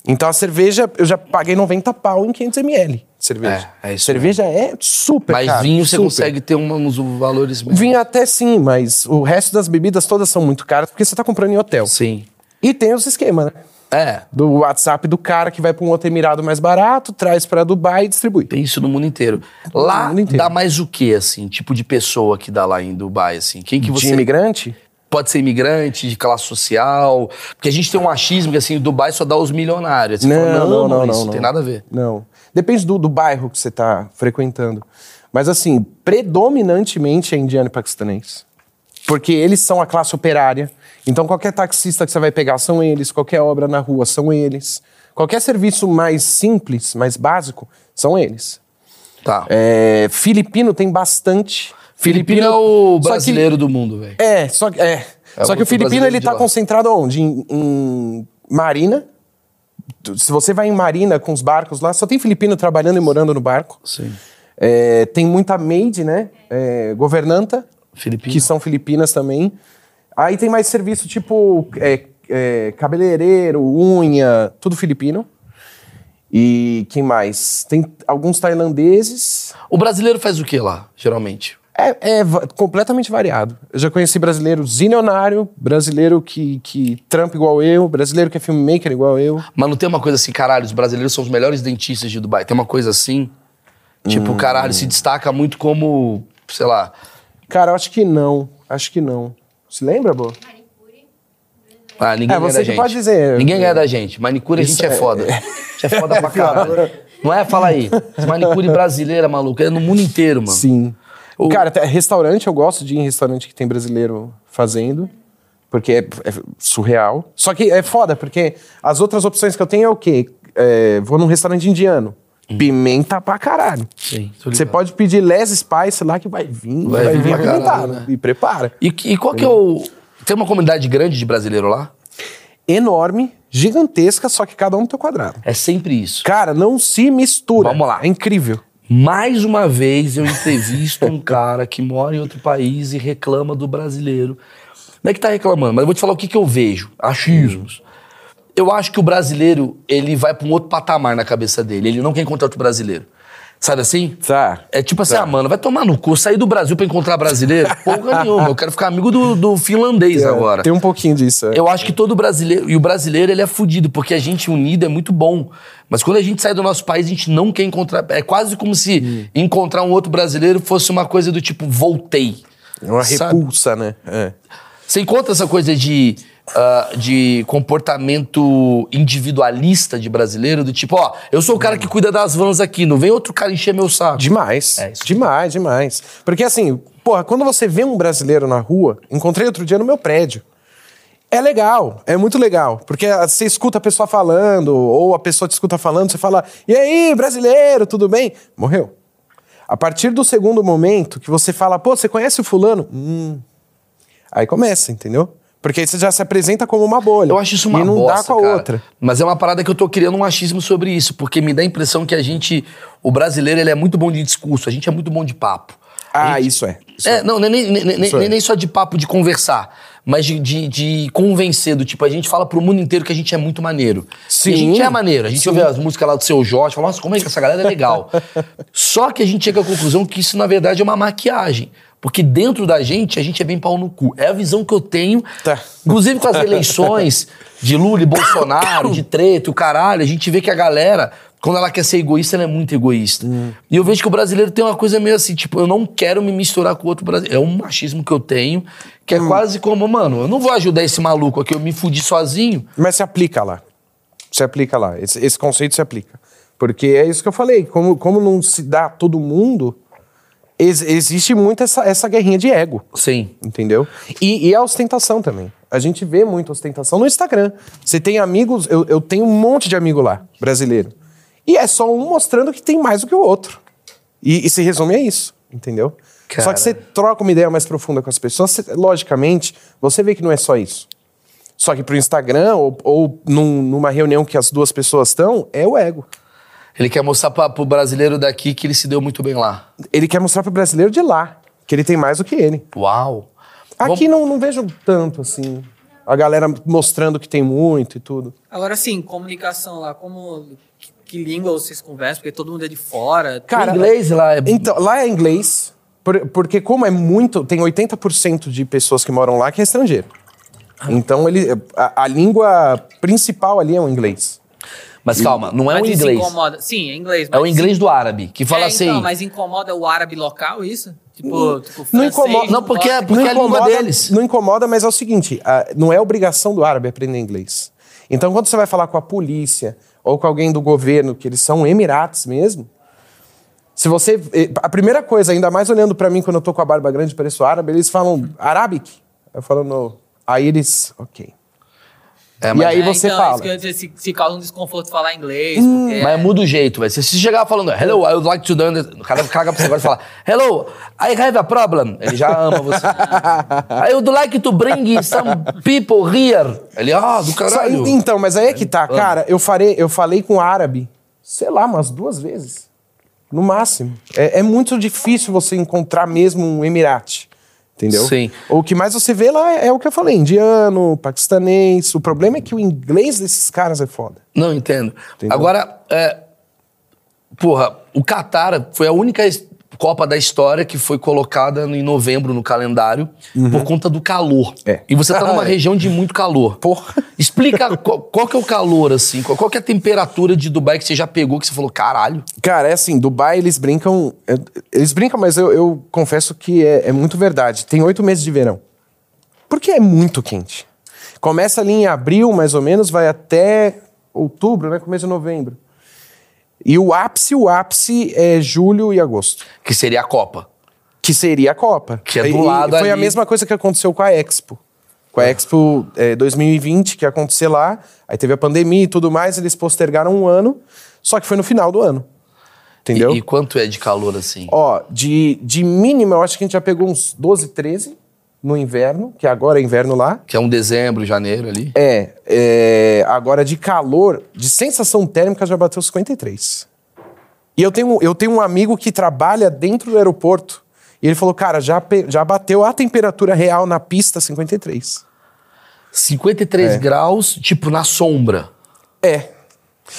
Então a cerveja, eu já paguei 90 pau em 500 ml cerveja. É, é isso cerveja é super Mas caro, vinho você super. consegue ter uma- uns valores... Vinho até sim, mas o resto das bebidas todas são muito caras porque você tá comprando em hotel. Sim. E tem os esquemas, né? É, Do WhatsApp do cara que vai pra um outro emirado mais barato, traz pra Dubai e distribui. tem isso no mundo inteiro. Lá mundo inteiro. dá mais o que, assim? Tipo de pessoa que dá lá em Dubai, assim? Quem que você... De imigrante? Pode ser imigrante, de classe social. Porque a gente tem um achismo que, assim, Dubai só dá os milionários. Você Não, fala, não, não, isso não, não não. tem nada a ver. Não. Depende do, do bairro que você tá frequentando. Mas assim, predominantemente é indiano e paquistanês. Porque eles são a classe operária. Então qualquer taxista que você vai pegar são eles, qualquer obra na rua são eles. Qualquer serviço mais simples, mais básico, são eles. Tá. É, filipino tem bastante. Filipino é o Só que- brasileiro do mundo, velho. É, só, que- é. É só que o filipino brasileiro ele tá lá. concentrado onde? Em, em Marina. Se você vai em Marina com os barcos lá, só tem filipino trabalhando e morando no barco. Sim. É, tem muita maid, né? É, governanta, Filipino. que são filipinas também. Aí tem mais serviço tipo é, é, cabeleireiro, unha, tudo filipino. E quem mais? Tem alguns tailandeses. O brasileiro faz o que lá, geralmente? É, é completamente variado. Eu já conheci brasileiro zilionário, brasileiro que, que trampa igual eu, brasileiro que é filmmaker igual eu. Mas não tem uma coisa assim, caralho, os brasileiros são os melhores dentistas de Dubai. Tem uma coisa assim? Tipo, caralho, se destaca muito como, sei lá... Cara, eu acho que não. Acho que não. Se lembra, Bo? Manicure. Ah, ninguém É, ganha você da que gente. pode dizer. Ninguém ganha da gente. Manicure a gente Isso é é- foda. *laughs* A gente é foda pra caralho. Não é? Fala aí. Manicure brasileira, maluco, é no mundo inteiro, mano. Sim. O- Cara, até restaurante, eu gosto de ir em restaurante que tem brasileiro fazendo. Porque é, é surreal. Só que é foda, porque as outras opções que eu tenho é o quê? É, vou num restaurante indiano. Pimenta pra caralho. Sim, Você pode pedir les spice lá que vai vir, Vai vai, vir apimentado. né? E prepara. E, e qual que é o. Tem uma comunidade grande de brasileiro lá? Enorme, gigantesca, só que cada um no teu quadrado. É sempre isso. Cara, não se mistura. Vamos lá. É incrível. Mais uma vez eu entrevisto um cara que mora em outro país e reclama do brasileiro. Não é que tá reclamando, mas eu vou te falar o que, que eu vejo. Achismos. Eu acho que o brasileiro, ele vai pra um outro patamar na cabeça dele. Ele não quer encontrar outro brasileiro. Sabe assim? Tá. É tipo assim, ah, mano, vai tomar no cu, sair do Brasil pra encontrar brasileiro? *laughs* Porra nenhuma, eu quero ficar amigo do, do finlandês agora. Tem um pouquinho disso. é. Eu acho que todo brasileiro. E o brasileiro, ele é fudido, porque a gente unido é muito bom. Mas quando a gente sai do nosso país, a gente não quer encontrar. É quase como se encontrar um outro brasileiro fosse uma coisa do tipo, voltei. É uma Sabe? repulsa, né? É. Você encontra essa coisa de, ah, de comportamento individualista de brasileiro, do tipo, ó, eu sou o cara que cuida das vans aqui, não vem outro cara encher meu saco. Demais. É, isso. demais, demais. Porque assim, porra, quando você vê um brasileiro na rua, encontrei outro dia no meu prédio. É legal, é muito legal. Porque ah, você escuta a pessoa falando, ou a pessoa te escuta falando, você fala, e aí, brasileiro, tudo bem? Morreu. A partir do segundo momento que você fala, pô, você conhece o fulano? Hum. Aí começa, entendeu? Porque aí você já se apresenta como uma bolha. Eu acho isso uma E não bosta, dá com a cara. outra. Mas é uma parada que eu tô criando um achismo sobre isso, porque me dá a impressão que a gente, o brasileiro, ele é muito bom de discurso, a gente é muito bom de papo. Ah, isso é. Isso É, não, nem, nem, nem, nem- é. nem só de papo de conversar, mas de, de, de convencer, do tipo, a gente fala pro mundo inteiro que a gente é muito maneiro. Sim. E a gente é maneiro, a gente Sim. ouve as músicas lá do seu Jorge, fala, nossa, como é que essa galera é legal. *laughs* só que a gente chega à conclusão que isso, na verdade, é uma maquiagem. Porque dentro da gente, a gente é bem pau no cu. É a visão que eu tenho. Tá. Inclusive com as eleições de Lula e Bolsonaro, de treta, o caralho, a gente vê que a galera, quando ela quer ser egoísta, ela é muito egoísta. E eu vejo que o brasileiro tem uma coisa meio assim, tipo, eu não quero me misturar com outro brasileiro. É um machismo que eu tenho, que é quase como, mano, eu não vou ajudar esse maluco aqui, eu me fudi sozinho. Mas se aplica lá. Se aplica lá. Esse, esse conceito se aplica. Porque é isso que eu falei. Como, como não se dá a todo mundo, ex- existe muito essa, essa guerrinha de ego. Sim. Entendeu? E, e a ostentação também. A gente vê muita ostentação no Instagram. Você tem amigos, eu, eu tenho um monte de amigo lá, brasileiro. E é só um mostrando que tem mais do que o outro. E, e se resume a isso, entendeu? Cara. Só que você troca uma ideia mais profunda com as pessoas, você- logicamente, você vê que não é só isso. Só que pro Instagram, ou, ou num- numa reunião que as duas pessoas estão, é o ego. Ele quer mostrar pra, pro brasileiro daqui que ele se deu muito bem lá. Ele quer mostrar pro brasileiro de lá que ele tem mais do que ele. Uau. Aqui não, não vejo tanto assim. A galera mostrando que tem muito e tudo. Agora sim, comunicação lá, como. Que, que língua vocês conversam? Porque todo mundo é de fora. Cara, o inglês lá é. Então, lá é inglês, por- porque como é muito, tem 80% de pessoas que moram lá que é estrangeiro. Então ele, a, a língua principal ali é o inglês. Mas calma, não é Mas o isso inglês. incomoda. Sim, é inglês. É o inglês do árabe, que fala é, assim. Então, mas incomoda o árabe local, isso? Tipo, tipo Não francês, incomoda- não, porque- gosta? porque é a língua deles. Não incomoda, mas é o seguinte, a- não é obrigação do árabe aprender inglês. Então quando você vai falar com a polícia ou com alguém do governo, que eles são emirates mesmo, se você a primeira coisa, ainda mais olhando pra mim quando eu tô com a barba grande, pareço árabe, eles falam Arabic. Eu falo no, aí eles, OK. É, E mas, aí É, você então, fala. isso que eu ia dizer, se, se causa um desconforto falar inglês. Hum, porque mas é- muda o jeito, velho. Se você chegar falando, hello, I would like to do this. O cara caga pra você agora e fala, hello, I have a problem. Ele já ama você. *laughs* I would like to bring some people here. Ele, ah, do Só- caralho. então, mas aí é que tá, cara, eu falei, eu falei com árabe, sei lá, umas duas vezes. No máximo. É, é muito difícil você encontrar mesmo um emirate. Entendeu? Sim. O que mais você vê lá é, o que eu falei: indiano, paquistanês. O problema é que o inglês desses caras é foda. Não, entendo. Entendeu? Agora, é, porra, o Qatar foi a única Copa da história que foi colocada em novembro no calendário por conta do calor. Uhum. É. E você tá numa *laughs* É. região de muito calor. Porra. Explica *laughs* qual, qual que é o calor, assim, qual, qual que é a temperatura de Dubai que você já pegou, que você falou, caralho. Cara, é assim, Dubai eles brincam. é, Eles brincam, mas eu, eu confesso que é, é muito verdade. Tem oito meses de verão. Porque é muito quente. Começa ali em abril, mais ou menos, vai até outubro, né? Começo de novembro. E o ápice, o ápice é julho e agosto. Que seria a Copa. Que seria a Copa. Que é do E- e lado Foi a ali. mesma coisa que aconteceu com a Expo. Com a Expo é, 2020, que ia acontecer lá. Aí teve a pandemia e tudo mais, eles postergaram um ano. Só que foi no final do ano. Entendeu? E, e quanto é de calor assim? Ó, de, de mínima, eu acho que a gente já pegou uns 12, 13 no inverno, que agora é inverno lá. Que é um dezembro, janeiro ali. É, é, agora de calor, de sensação térmica já bateu 53. E eu tenho, eu tenho um amigo que trabalha dentro do aeroporto. E ele falou, cara, já, já bateu a temperatura real na pista 53. 53 É. graus, tipo na sombra. É.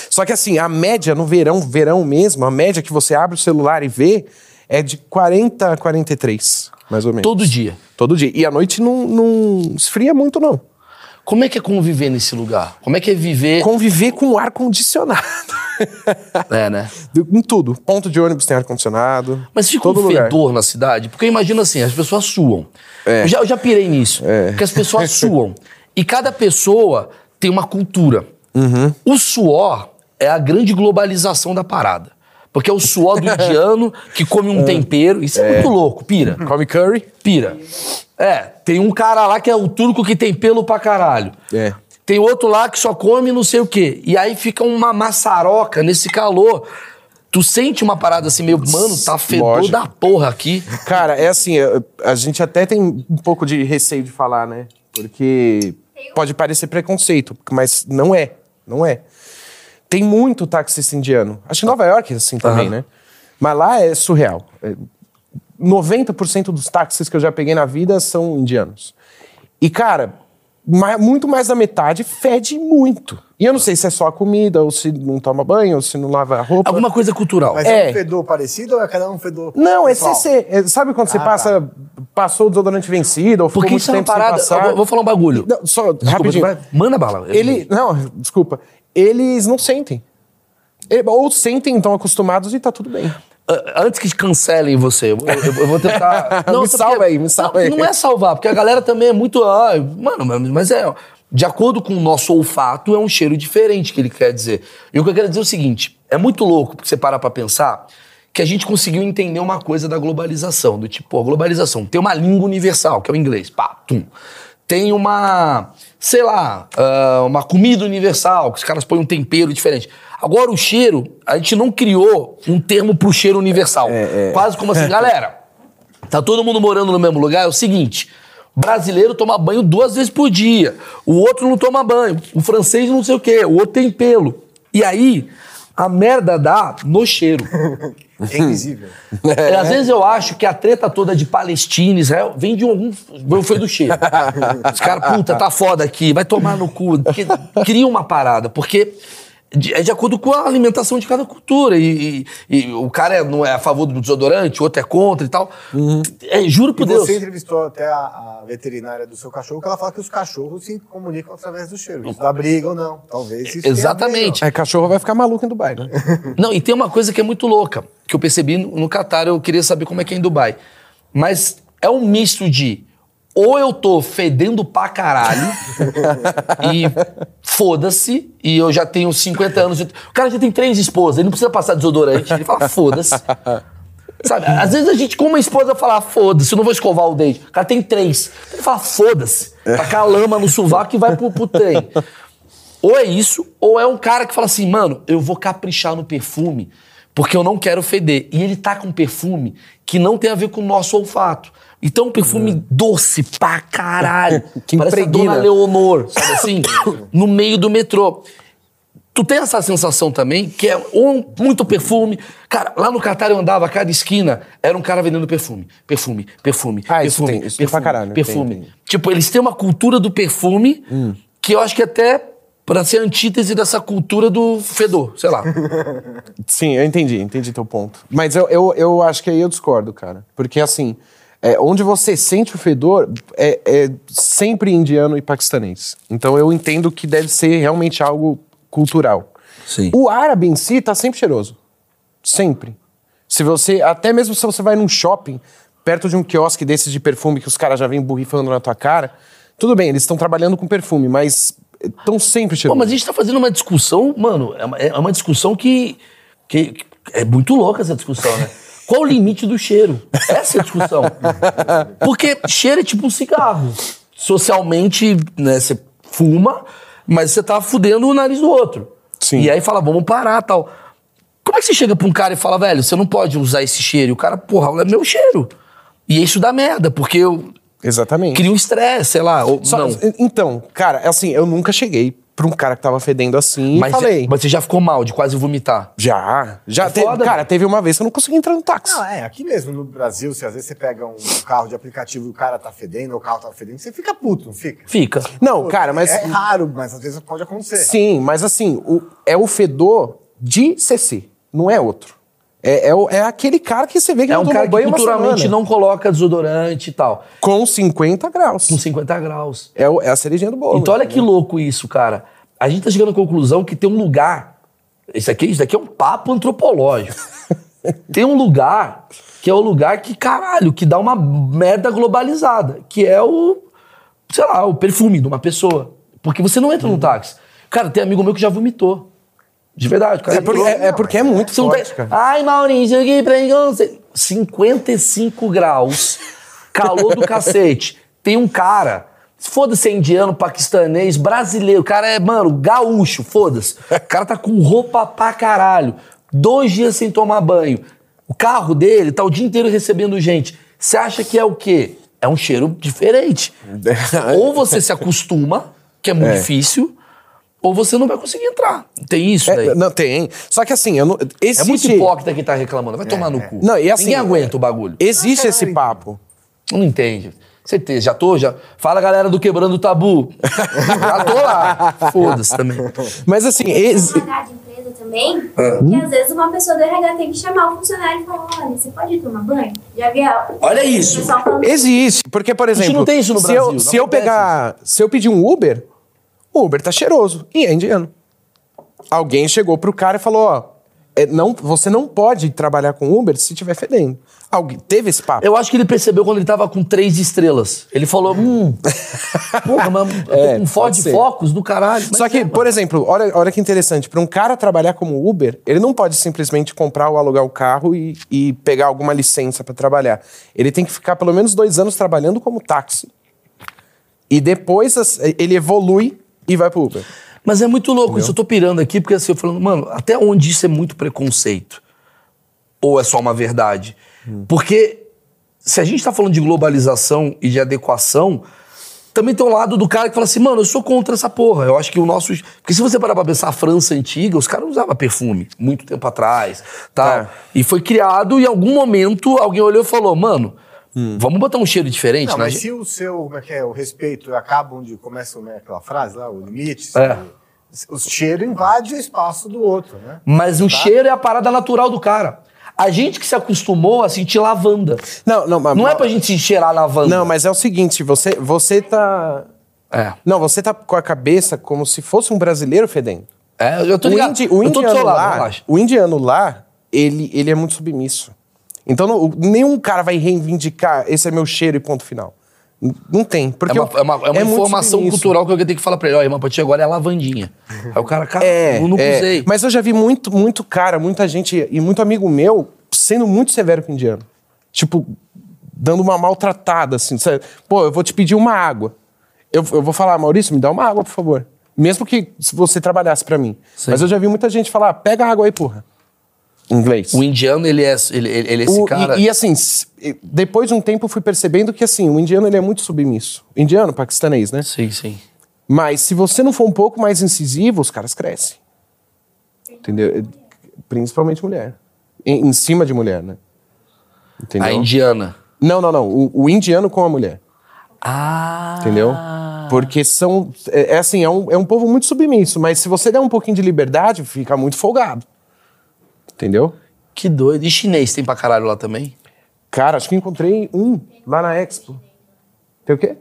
Só que assim, a média no verão, verão mesmo, a média que você abre o celular e vê é de 40 a 43, mais ou menos. Todo dia. Todo dia. E à noite não, não esfria muito, não. Como é que é conviver nesse lugar? Como é que é viver. Conviver com ar-condicionado. *laughs* É, né? em tudo. Ponto de ônibus tem ar-condicionado. Mas fica todo um lugar. fedor na cidade? Porque eu imagino assim, as pessoas suam. É. Eu, já, eu já pirei nisso. Porque as pessoas *laughs* suam. E cada pessoa tem uma cultura. Uhum. O suor é a grande globalização da parada. Porque é o suor do indiano que come um *laughs* tempero. Isso é, muito louco, pira. Come curry? Pira. É, tem um cara lá que é o turco que tem pelo pra caralho. É. Tem outro lá que só come não sei o quê. E aí fica uma maçaroca nesse calor. Tu sente uma parada assim meio, mano, tá fedor Lógico. da porra aqui. Cara, é assim, a gente até tem um pouco de receio de falar, né? Porque pode parecer preconceito, mas não é. Não é. Tem muito taxista indiano. Acho que Nova York é assim também, Aham. né? Mas lá é surreal. É, 90% dos táxis que eu já peguei na vida são indianos. E, cara, ma- muito mais da metade fede muito. E eu não sei se é só a comida, ou se não toma banho, ou se não lava a roupa. Alguma coisa cultural. Mas é. É. um fedor parecido ou é cada um fedor Não, é pessoal? CC. É, sabe quando você Ah, passa, passou o desodorante vencido, ou ficou Porque muito isso é uma tempo sem parada. passar? Eu vou- vou falar um bagulho. Não, só, Desculpa, rapidinho. vai- manda bala. Ele, não, desculpa. Eles não sentem. Ou sentem, estão acostumados e tá tudo bem. Ah, Antes que cancelem você, eu, eu- eu vou tentar. *laughs* Me sabe salva porque- aí, me salva não, aí. Não é salvar, porque a galera também é muito. ah, mano, mas é. De acordo com o nosso olfato, é um cheiro diferente que ele quer dizer. E o que eu quero dizer é o seguinte: é muito louco, porque você parar pra pensar, que a gente conseguiu entender uma coisa da globalização. Do tipo, a globalização tem uma língua universal, que é o inglês. Pá, tum. Tem uma, sei lá, ah, uma comida universal, que os caras põem um tempero diferente. Agora, o cheiro, a gente não criou um termo pro cheiro universal. Quase como assim, *laughs* galera, tá todo mundo morando no mesmo lugar, é o seguinte. Brasileiro toma banho duas vezes por dia. O outro não toma banho. O francês não sei o quê. O outro tem pelo. E aí, a merda dá no cheiro. *laughs* É invisível. É, às vezes eu acho que a treta toda de Palestina, Israel, vem de algum. Foi do cheiro. Os caras, puta, tá foda aqui, vai tomar no cu. Porque cria uma parada, porque de- é de acordo com a alimentação de cada cultura. E, e- e o cara é- não é a favor do desodorante, o outro é contra e tal. É, juro por E Deus. você entrevistou até a, a veterinária do seu cachorro, que ela fala que os cachorros se comunicam através do cheiro. Isso dá briga ou não. Talvez isso Exatamente. Aí cachorro vai ficar maluco em Dubai, né? *laughs* Não, e tem uma coisa que é muito louca, que eu percebi no, no Catar, eu queria saber como é que é em Dubai. Mas é um misto de ou eu tô fedendo pra caralho *laughs* e foda-se, e eu já tenho 50 anos. O cara já tem três esposas, ele não precisa passar desodorante, ele fala foda-se. Sabe, às vezes a gente, com uma esposa, fala, foda-se, eu não vou escovar o dente. O cara tem três. Ele fala, foda-se. Tacar a lama no sovaco e vai pro, pro trem. Ou é isso, ou é um cara que fala assim, mano, eu vou caprichar no perfume porque eu não quero feder. E ele tá com um perfume que não tem a ver com o nosso olfato. Então, um perfume doce pra caralho. *laughs* Que Parece a. Dona Leonor, *laughs* sabe assim? no meio do metrô. Tu tem essa sensação também, que é um, muito perfume. Cara, lá no Catar eu andava, a cada esquina era um cara vendendo perfume. Perfume, perfume, Ah, isso perfume, tem, isso tem pra perfume, caralho, perfume. tem, tem. Tipo, eles têm uma cultura do perfume que eu acho que até pra ser antítese dessa cultura do fedor, sei lá. *laughs* Sim, eu entendi, entendi teu ponto. Mas eu, eu, eu acho que aí eu discordo, cara. Porque assim, é, onde você sente o fedor é, é sempre indiano e paquistanês. Então eu entendo que deve ser realmente algo cultural. Sim. O árabe em si tá sempre cheiroso. Sempre. Se você, até mesmo se você vai num shopping, perto de um quiosque desses de perfume que os caras já vêm borrifando na tua cara, tudo bem, eles estão trabalhando com perfume, mas estão sempre Pô, cheirosos. mas a gente tá fazendo uma discussão, mano, é uma, é uma discussão que, que, que é muito louca essa discussão, né? *laughs* Qual o limite do cheiro? Essa é a discussão. *laughs* Porque cheiro é tipo um cigarro. Socialmente, né, você fuma, mas você tá fudendo o nariz do outro. Sim. E aí fala, vamos parar tal. Como é que você chega pra um cara e fala, velho, você não pode usar esse cheiro? E o cara, porra, é meu cheiro. E isso dá merda, porque eu Exatamente. crio um estresse, sei lá. Ou, Só- não. Então, cara, assim, eu nunca cheguei pra um cara que tava fedendo assim Mas, e falei. mas você já ficou mal de quase vomitar. Já, já É teve. foda, cara, velho. teve uma vez que eu não consegui entrar no táxi. Não, é, aqui mesmo no Brasil, se às vezes você pega um carro de aplicativo e o cara tá fedendo, ou o carro tá fedendo, você fica puto, não fica? Fica. Não, cara, mas. É raro, mas às vezes pode acontecer. Sim, mas assim, o- é o fedor de CC, não é outro. É, é, é aquele cara que você vê que É um cara que culturalmente não coloca desodorante e tal. Com 50 graus. Com 50 graus. É, é a cerejinha do bolo. Então olha que louco isso, cara. A gente tá chegando à conclusão que tem um lugar. Isso aqui, isso aqui é um papo antropológico. *laughs* tem um lugar que é o lugar que, caralho, que dá uma merda globalizada. Que é o, sei lá, o perfume de uma pessoa. Porque você não entra Uhum. num táxi. Cara, tem amigo meu que já vomitou. De verdade. cara É porque entrou- é, é porque é muito não forte, cara. Ai, Maurício, aqui pra você. 55 graus, calor do cacete. Tem um cara, foda-se, é indiano, paquistanês, brasileiro. O cara é, mano, gaúcho, foda-se. O cara tá com roupa pra caralho. Dois dias sem tomar banho. O carro dele tá o dia inteiro recebendo gente. Você acha que é o quê? É um cheiro diferente. *laughs* ou você se acostuma, que é muito É. difícil, ou você não vai conseguir entrar. Tem isso daí. É, não, tem. Só que assim, eu não, É existe, muito hipócrita quem tá reclamando. Vai tomar no cu. Não, e assim, Ninguém aguenta o bagulho. Existe esse papo. Não entende. Certeza. Já tô, já. Fala, galera do Quebrando o Tabu. *laughs* já tô lá. Foda-se também. Mas assim, Tem ex- empresa também, É. que às vezes uma pessoa do RH tem que chamar o funcionário e falar, olha, você pode tomar banho? Já vi a- Olha isso. existe. Porque, por gente exemplo, não tem isso no se Brasil, eu, se eu pegar. Se eu pedir um Uber, o Uber tá cheiroso. E é indiano. Alguém chegou pro cara e falou: ó, é, não, você não pode trabalhar com Uber se tiver fedendo. Alguém teve esse papo. Eu acho que ele percebeu quando ele tava com três estrelas. Ele falou, hum, *laughs* porra, mas eu tô É, com pode Ford. Focus do caralho. Só que, é, por exemplo, olha, olha que interessante. Para um cara trabalhar como Uber, ele não pode simplesmente comprar ou alugar o carro e, e pegar alguma licença para trabalhar. Ele tem que ficar pelo menos dois anos trabalhando como táxi. E depois ele evolui e vai pro Uber. Mas é muito louco isso. Eu tô pirando aqui porque assim, eu falando, mano, até onde isso é muito preconceito? Ou é só uma verdade? Porque se a gente tá falando de globalização e de adequação, também tem um lado do cara que fala assim, mano, eu sou contra essa porra. Eu acho que o nosso. Porque se você parar pra pensar a França antiga, os caras usavam perfume muito tempo atrás. Tal. É. E foi criado, e em algum momento alguém olhou e falou, mano, vamos botar um cheiro diferente, Não, né? mas se o seu, como é que é, o respeito acaba onde começa como é aquela frase lá, o limite, É. o cheiro invade o espaço do outro, né? Mas o cheiro é a parada natural do cara. A gente que se acostumou a sentir lavanda. Não, não, mas, Não é pra gente se cheirar lavanda. Não, mas é o seguinte, você, você tá. É. Não, você tá com a cabeça como se fosse um brasileiro fedendo. É, eu tô O, ligado. indi- o eu tô do indiano lado, lá, o indiano lá, ele, ele é muito submisso. Então não- nenhum cara vai reivindicar esse é meu cheiro e ponto final. Não tem. É Porque uma, é uma- é uma muito informação cultural que eu tenho que falar pra ele. Ó, irmão, pra ti agora é a lavandinha. Aí o cara, cara, É, eu não é. usei. Mas eu já vi muito, muito cara, muita gente e muito amigo meu sendo muito severo com o indiano. Tipo, dando uma maltratada, assim. sabe? Pô, eu vou te pedir uma água. Eu, eu vou falar, Maurício, me dá uma água, por favor. Mesmo que se você trabalhasse pra mim. Sim. Mas eu já vi muita gente falar, pega água aí, porra. Inglês. O indiano, ele é, ele, ele é esse O- cara. e, e, assim, e depois de um tempo eu fui percebendo que assim, o indiano ele é muito submisso. Indiano, paquistanês, né? Sim, sim. Mas se você não for um pouco mais incisivo, os caras crescem. Entendeu? Principalmente mulher. Em, em cima de mulher, né? Entendeu? A indiana. Não, não, não. O, o indiano com a mulher. Ah. Entendeu? Porque são. É, é assim, é um, é um povo muito submisso, mas se você der um pouquinho de liberdade, fica muito folgado. Entendeu? Que doido. E chinês tem pra caralho lá também? Cara, acho que encontrei um lá na Expo. Tem o quê?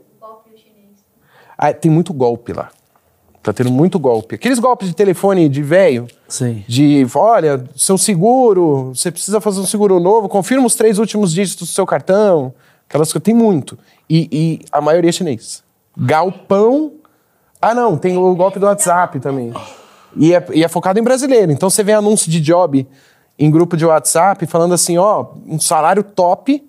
Ah, tem muito golpe lá. Tá tendo muito golpe. Aqueles golpes de telefone de velho, Sim. de olha, seu seguro, você precisa fazer um seguro novo, confirma os três últimos dígitos do seu cartão. Aquelas coisas. Tem muito. E, e a maioria é chinês. Galpão. Ah, não, tem o golpe do WhatsApp também. E é, e é focado em brasileiro. Então você vê anúncio de job em grupo de WhatsApp falando assim, ó, um salário top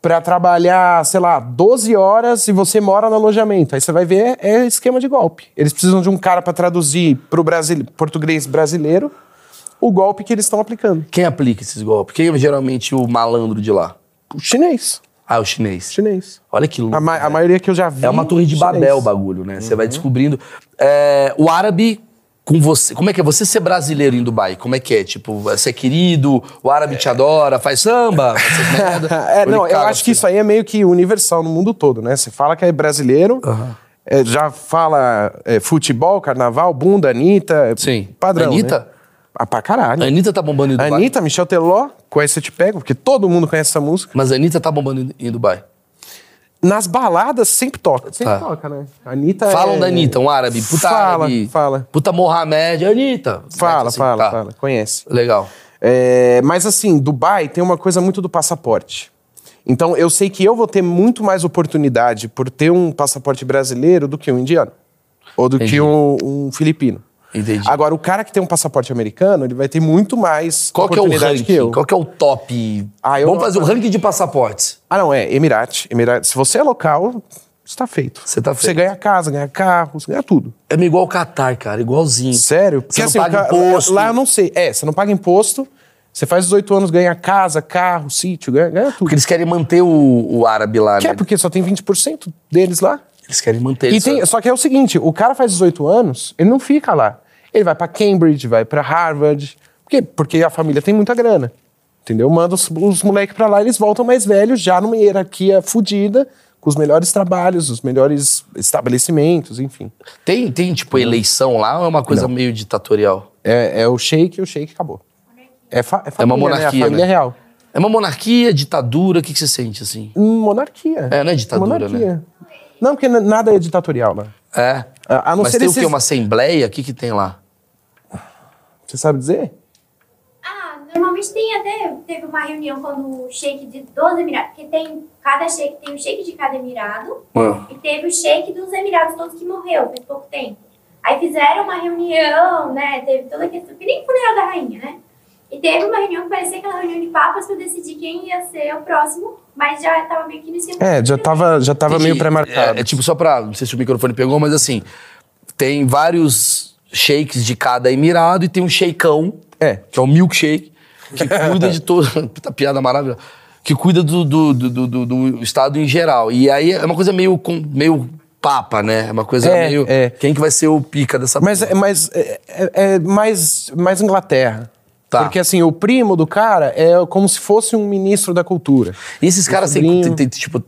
pra trabalhar, sei lá, 12 horas e você mora no alojamento. Aí você vai ver, é esquema de golpe. Eles precisam de um cara pra traduzir pro Brasil, português brasileiro o golpe que eles estão aplicando. Quem aplica esses golpes? Quem é geralmente o malandro de lá? O chinês. Ah, o chinês. Chinês. Olha que louco. A, ma- a maioria que eu já vi. É uma torre de chinês. Babel o bagulho, né? Você vai descobrindo. É, o árabe com você. Como é que é? Você ser brasileiro em Dubai, como é que é? Tipo, você é querido, o árabe te adora, faz samba. *laughs* É, não, eu acho que isso aí é meio que universal no mundo todo, né? Você fala que é brasileiro, é, já fala é, futebol, carnaval, bunda, Anitta, Sim. padrão. Anitta? Né? Ah, pra caralho. A Anitta tá bombando em Dubai. Anitta, Michel Teló, esse eu te pego, porque todo mundo conhece essa música. Mas a Anitta tá bombando em Dubai. Nas baladas sempre toca. Sempre Tá. toca, né? Anitta Falam é... da Anitta, um árabe. Puta Fala, árabe. fala. Puta Mohamed, Anitta. Fala, Assim, fala, tá. fala. Conhece. Legal. É, mas assim, Dubai tem uma coisa muito do passaporte. Então eu sei que eu vou ter muito mais oportunidade por ter um passaporte brasileiro do que um indiano. Ou do Entendi. que um, um filipino. Entendi. Agora, o cara que tem um passaporte americano, ele vai ter muito mais Qual que é o oportunidade que ranking? eu. Qual que é o top? Ah, Vamos não- fazer o ranking de passaportes. Ah, não, é Emirate. Emirate. Se você é local, está feito. Você tá Você feito. ganha casa, ganha carro, você ganha tudo. É igual o Qatar, cara, igualzinho. Sério? Você não o paga imposto. Lá eu não sei. É, você não paga imposto, você faz 18 anos, ganha casa, carro, sítio, ganha, ganha tudo. Porque eles querem manter o, o árabe lá, Que né? é porque só tem 20% deles lá. Eles querem manter isso. tem, só que é o seguinte, o cara faz 18 anos, ele não fica lá. Ele vai pra Cambridge, vai pra Harvard. Por quê? Porque a família tem muita grana. Entendeu? Manda os, os moleques pra lá, eles voltam mais velhos, já numa hierarquia fodida, com os melhores trabalhos, os melhores estabelecimentos, enfim. Tem, tem, tipo, eleição lá ou é uma coisa meio ditatorial? É, é o shake e o shake acabou. É, fa é, É uma família, né? monarquia, A família né? real. É uma monarquia, ditadura, o que, que você sente, assim? Monarquia. É, não é ditadura, monarquia. Não, porque nada é ditatorial lá. É. A- a não Mas ser tem o esses- quê? Uma assembleia? O que, que tem lá? Você sabe dizer? Ah, normalmente tem até. Teve uma reunião quando o sheik de 12 Emirados. Porque tem. Cada sheik tem o sheik de cada Emirado. Ah. E teve o sheik dos Emirados todos que morreu, faz pouco tempo. Aí fizeram uma reunião, né? Teve toda a questão. Que nem funeral da rainha, né? E teve uma reunião que parecia aquela reunião de papas pra decidir quem ia ser o próximo, mas já tava meio que no esquema. É, já tava, já tava meio pré-marcado. É, é tipo, só pra. Não sei se o microfone pegou, mas assim. Tem vários shakes de cada emirado e tem um shakeão, É. que é o milkshake, que *laughs* cuida de todo. *laughs* Puta piada maravilhosa. Que cuida do, do, do, do- do estado em geral. E aí é uma coisa meio, com- meio papa, né? É uma coisa É, meio. é. Quem que vai ser o pica dessa Mas, porra? é, mas é, é- é mais, mais Inglaterra. Tá. Porque assim, o primo do cara é como se fosse um ministro da cultura. E esses caras têm, sobrinho. tem, tem, tipo,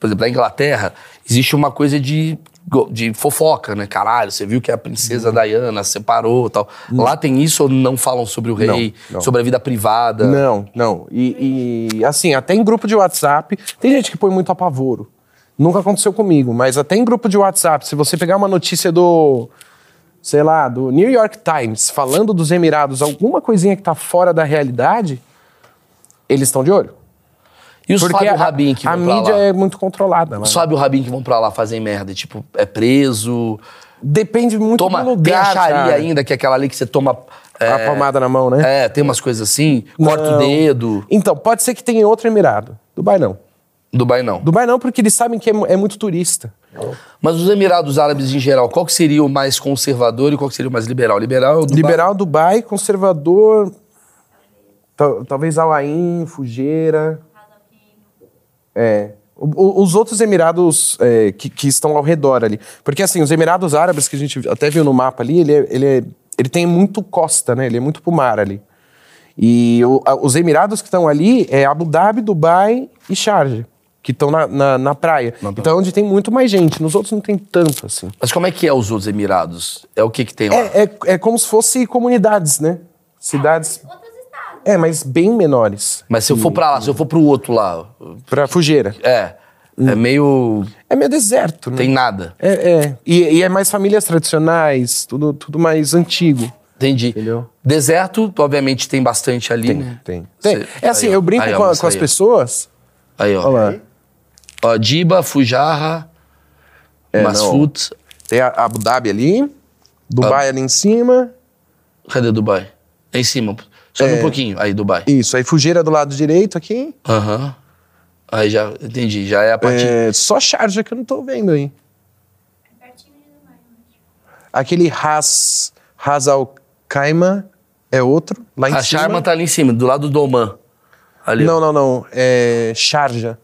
por exemplo, na Inglaterra, existe uma coisa de, de fofoca, né? Caralho, você viu que a princesa Uhum. Diana separou e tal. Lá tem isso ou não falam sobre o rei, Não, não. sobre a vida privada? Não, não. E, e, assim, até em grupo de WhatsApp, tem gente que põe muito apavoro. Nunca aconteceu comigo, mas até em grupo de WhatsApp, se você pegar uma notícia do, sei lá, do New York Times falando dos Emirados, alguma coisinha que tá fora da realidade, eles estão de olho. E os Porque Fábio a, Rabin que a vão pra mídia lá? é muito controlada. Lá. Os Fábio Rabin que vão pra lá fazem merda, tipo, é preso, Depende muito toma, do lugar, tem a Sharia cara. ainda, que é aquela ali que você toma... A É, palmada na mão, né? é, tem umas coisas assim, corta o Não. dedo. Então, pode ser que tenha outro Emirado. Dubai não. Dubai não. Dubai não, porque eles sabem que é, é muito turista. Mas os Emirados Árabes em geral, qual que seria o mais conservador e qual que seria o mais liberal? Liberal é o Dubai? Liberal Dubai, conservador. tal- talvez Alain, Fujeira. É. Os outros Emirados é, que, que estão ao redor ali. Porque assim, os Emirados Árabes que a gente até viu no mapa ali, ele, é- ele, é- ele tem muito costa, né? Ele é muito pro mar ali. E o- a- os Emirados que estão ali é Abu Dhabi, Dubai e Sharjah, que estão na, na, na praia. Então é onde tem muito mais gente. Nos outros não tem tanto, assim. Mas como é que é os outros Emirados? É o que que tem lá? É, é, é como se fosse comunidades, né? Cidades. Outros estados. É, mas bem menores. Mas se eu for pra lá, se eu for pro outro lá, Pra Fugeira. é, é meio... É meio deserto, né? tem nada. É, é. E, e é mais famílias tradicionais, tudo, tudo mais antigo. Entendi. Entendeu? Deserto, obviamente, tem bastante ali, Tem, né? tem. Tem. Cê- É assim, aí, eu brinco Aí, ó, com, com as pessoas. Aí, ó. Olha lá. Ó, Diba, Fujarra, É, Masfut. Tem a Abu Dhabi ali, Dubai ali em cima. Cadê Dubai? É em cima. Sobe um pouquinho. Aí, Dubai. Isso, aí Fujeira do lado direito aqui. Aham. Aí já, entendi. Já é a parte... É, só Sharjah que eu não tô vendo aí. É pertinho de Dubai. Aquele Ras, Ras Al Khaimah é outro, lá em A cima. Sharma tá ali em cima, do lado do Oman. Ali. Não, não, não. É Sharjah.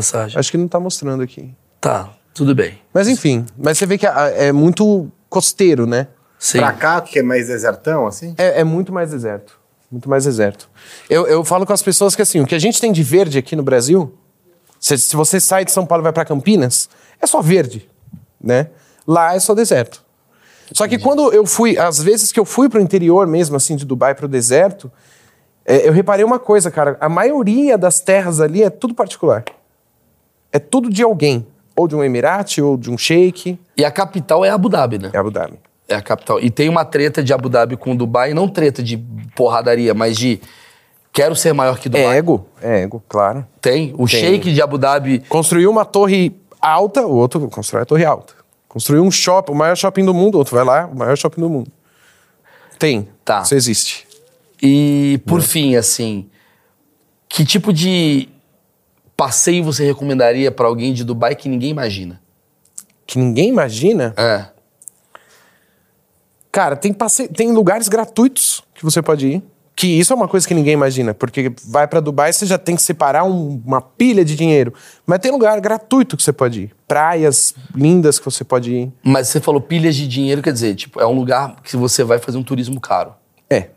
Sharjah. Acho que não tá mostrando aqui. Tá, tudo bem. Mas enfim, mas você vê que é muito costeiro, né? Sim. Pra cá, que é mais desertão, assim? É, é muito mais deserto. Muito mais deserto. Eu, eu falo com as pessoas que assim, o que a gente tem de verde aqui no Brasil, se, se você sai de São Paulo e vai para Campinas, é só verde, né? Lá é só deserto. Só que quando eu fui, às vezes que eu fui pro interior mesmo, assim, de Dubai pro deserto, é, eu reparei uma coisa, cara. A maioria das terras ali é tudo particular. É tudo de alguém. Ou de um emirate, ou de um sheik. E a capital é Abu Dhabi, né? É Abu Dhabi. É a capital. E tem uma treta de Abu Dhabi com Dubai, não treta de porradaria, mas de quero ser maior que É Dubai. ego, é ego, claro. Tem. O sheik de Abu Dhabi. Construiu uma torre alta, o outro constrói a torre alta. Construiu um shopping, o maior shopping do mundo, o outro vai lá, o maior shopping do mundo. Tem. Tá. Isso existe. E, por fim, assim, que tipo de passeio você recomendaria pra alguém de Dubai que ninguém imagina? Que ninguém imagina. É. Cara, tem, passe... tem lugares gratuitos que você pode ir. Que isso é uma coisa que ninguém imagina. Porque vai pra Dubai, você já tem que separar um- uma pilha de dinheiro. Mas tem lugar gratuito que você pode ir. Praias lindas que você pode ir. Mas você falou pilhas de dinheiro, quer dizer, tipo, é um lugar que você vai fazer um turismo caro. É.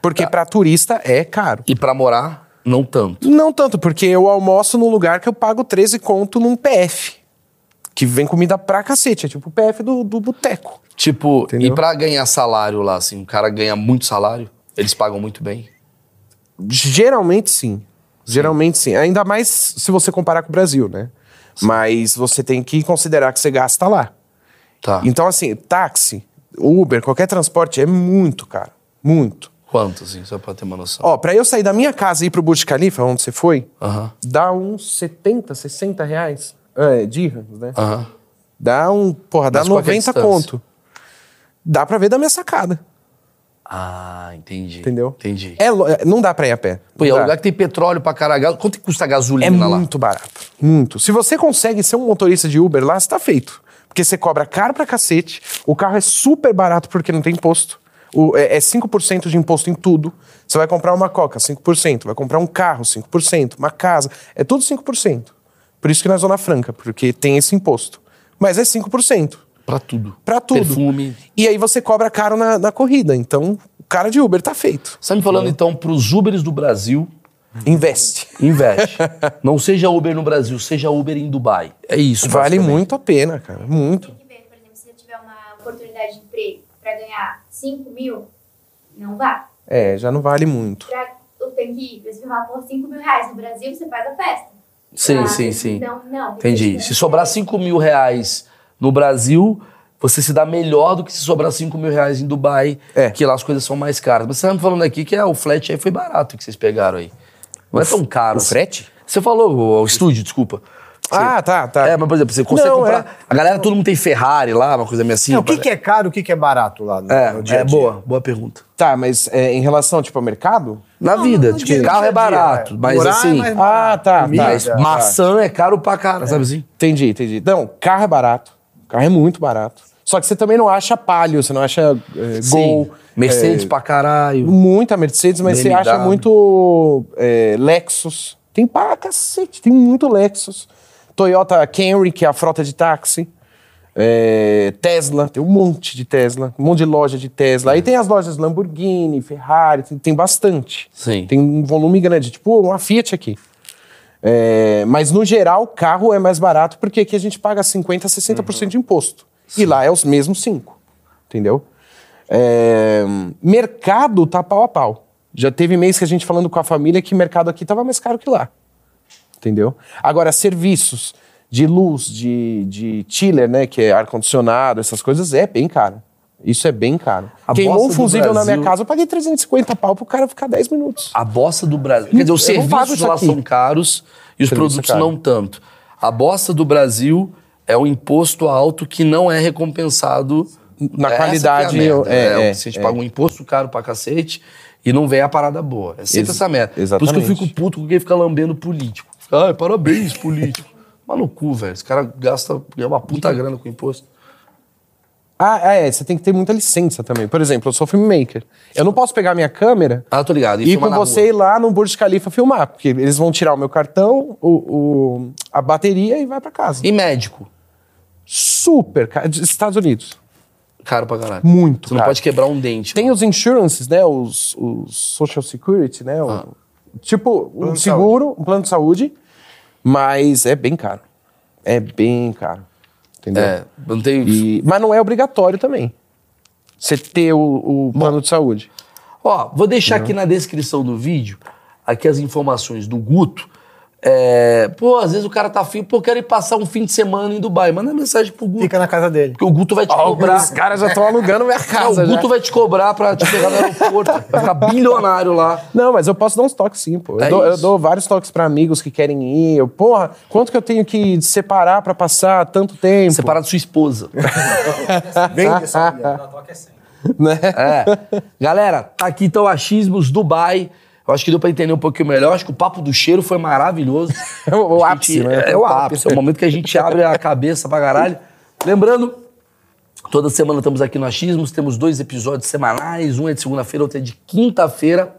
Porque pra turista é caro. E pra morar, não tanto. Não tanto, porque eu almoço num lugar que eu pago 13 conto num PF. Que vem comida pra cacete. É tipo o PF do, do boteco. Tipo, Entendeu? e pra ganhar salário lá, assim, o cara ganha muito salário, eles pagam muito bem. Geralmente sim. Geralmente sim. Ainda mais se você comparar com o Brasil, né? Mas você tem que considerar que você gasta lá. Tá. Então, assim, táxi, Uber, qualquer transporte é muito caro. Muito. Quanto, assim, só pra ter uma noção? Ó, pra eu sair da minha casa e ir pro Burj Khalifa, onde você foi, dá uns 70, 60 reais. É, dirhams, né? Aham. Dá um, porra, dá Mas qual que é a 90 distância? conto. Dá pra ver da minha sacada, Ah, entendi. entendeu? Entendi. É, é, não dá pra ir a pé. Pô, é um lugar que tem petróleo pra caralho. Quanto que custa a É gasolina lá? muito barato. Muito. Se você consegue ser um motorista de Uber lá, você tá feito. Porque você cobra caro pra cacete, o carro é super barato porque não tem imposto. O, é, é 5% de imposto em tudo. Você vai comprar uma coca, 5%. Vai comprar um carro, 5%. Uma casa, é tudo 5%. Por isso que na Zona Franca, porque tem esse imposto. Mas é 5%. Pra tudo. Pra tudo. Perfume. E aí você cobra caro na, na corrida. Então, o cara de Uber tá feito. Você tá me falando, então, pros Ubers do Brasil, Investe. investe. *laughs* não seja Uber no Brasil, seja Uber em Dubai. É isso. Vale muito a pena, cara. Muito. Tem que ver, por exemplo, se você tiver uma oportunidade de emprego pra ganhar 5 mil, não vá. É, já não vale muito. Pra, eu tenho que ir, você vai por 5 mil reais no Brasil, você faz a festa. Sim, Ah, sim, sim. Então, não. tem Entendi. Se sobrar 5 mil reais no Brasil, você se dá melhor do que se sobrar 5 mil reais em Dubai, É. que lá as coisas são mais caras. Mas você tá me falando aqui que é, o flat aí foi barato que vocês pegaram aí. Não é tão caro. o assim. frete? Você falou, o, o estúdio, desculpa. Ah, tá, tá. É, mas por exemplo, você consegue Não, comprar. é. A galera, todo mundo tem Ferrari lá, uma coisa meio assim. Não, o que, que é caro, o que, que é barato lá no, É, no dia é dia? boa, boa pergunta. Tá, mas é, em relação, tipo, ao mercado? Na Não, vida, no tipo, dia- carro dia é dia, barato, é. mas Morar é assim. mais Ah, barato. tá, Comida, tá. Mas é. maçã é caro pra cara, sabe assim? Entendi, entendi. Não, carro é barato. Carro é muito barato. Só que você também não acha Palio, você não acha é, Gol. Mercedes é, pra caralho. Muita Mercedes, mas você BMW. acha muito é, Lexus. Tem pra cacete, tem muito Lexus. Toyota Camry, que é a frota de táxi. É, Tesla, tem um monte de Tesla, um monte de loja de Tesla. Aí tem as lojas Lamborghini, Ferrari, tem, tem bastante. Sim. Tem um volume grande, tipo uma Fiat aqui. É, mas no geral, carro é mais barato porque aqui a gente paga 50%, 60% de imposto. E lá é os mesmos 5%. Entendeu? É, mercado tá pau a pau. Já teve mês que a gente falando com a família que mercado aqui tava mais caro que lá. Entendeu? Agora, serviços de luz, de, de chiller, né? Que é ar-condicionado, essas coisas, é bem caro. Isso é bem caro. A Queimou um fusível na minha Brasil- casa, eu paguei 350 pau pro cara ficar 10 minutos. A bosta do Brasil. Quer dizer, os Eu serviços lá aqui. são caros e os Serviço produtos é não tanto. A bosta do Brasil é um imposto alto que não é recompensado Na Essa qualidade, que é a merda. é, É, é, a gente é. paga um imposto caro pra cacete E não vem a parada boa. É sempre Ex- essa merda. Por isso exatamente. que eu fico puto com quem fica lambendo político. Ai, parabéns, político. Mano, cu, velho. Esse cara gasta ganha uma puta grana com imposto. Ah, é, você tem que ter muita licença também. Por exemplo, eu sou filmmaker. Eu não posso pegar minha câmera Ah, tô ligado. e ir filmar com na você rua. ir lá no Burj Khalifa filmar, porque eles vão tirar o meu cartão, o, o- a bateria e vai pra casa. E médico? Super caro. Dos Estados Unidos. Caro pra caralho. Muito Você não caro. pode quebrar um dente. Tem os insurances, né? Os, os Social Security, né? o- Ah. Tipo, um Plano de seguro, um plano de saúde, mas é bem caro. É bem caro. Entendeu? É, não tem. E- mas não é obrigatório também. Você ter o, o plano de saúde. Ó, vou deixar aqui na descrição do vídeo aqui as informações do Guto. É, pô, às vezes o cara tá afim, pô, quero ir passar um fim de semana em Dubai. Manda mensagem pro Guto. Fica na casa dele. Porque o Guto vai te cobrar. Os caras já estão alugando minha Não, casa. o Guto já. vai te cobrar pra te pegar no aeroporto. *laughs* Vai ficar bilionário lá. Não, mas eu posso dar uns toques sim, pô. Eu, É dou, eu dou vários toques pra amigos que querem ir. Eu, porra, quanto que eu tenho que separar pra passar tanto tempo? Separar da sua esposa. Vende essa mulher. Né? É. Galera, tá aqui então Achismos Dubai. Eu acho que deu pra entender um pouquinho melhor. Acho que o papo do cheiro foi maravilhoso. É *laughs* o- A ápice, gente- né? É, o ápice. É o momento que a gente abre a cabeça pra caralho. Lembrando, toda semana estamos aqui no Achismos. Temos dois episódios semanais. Um é de segunda-feira, outro é de quinta-feira.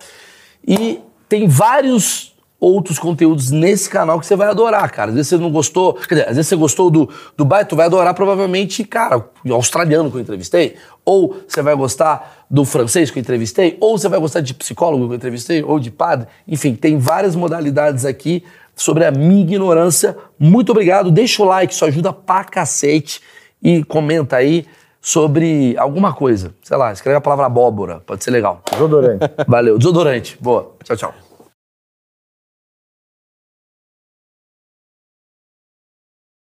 E tem vários outros conteúdos nesse canal que você vai adorar, cara. Às vezes você não gostou, quer dizer, às vezes você gostou do Dubai, tu vai adorar provavelmente, cara, o australiano que eu entrevistei, ou você vai gostar do francês que eu entrevistei, ou você vai gostar de psicólogo que eu entrevistei, ou de padre. Enfim, tem várias modalidades aqui sobre a minha ignorância. Muito obrigado, deixa o like, isso ajuda pra cacete e comenta aí sobre alguma coisa. Sei lá, escreve a palavra abóbora, pode ser legal. Desodorante. Valeu, desodorante. Boa. Tchau, tchau.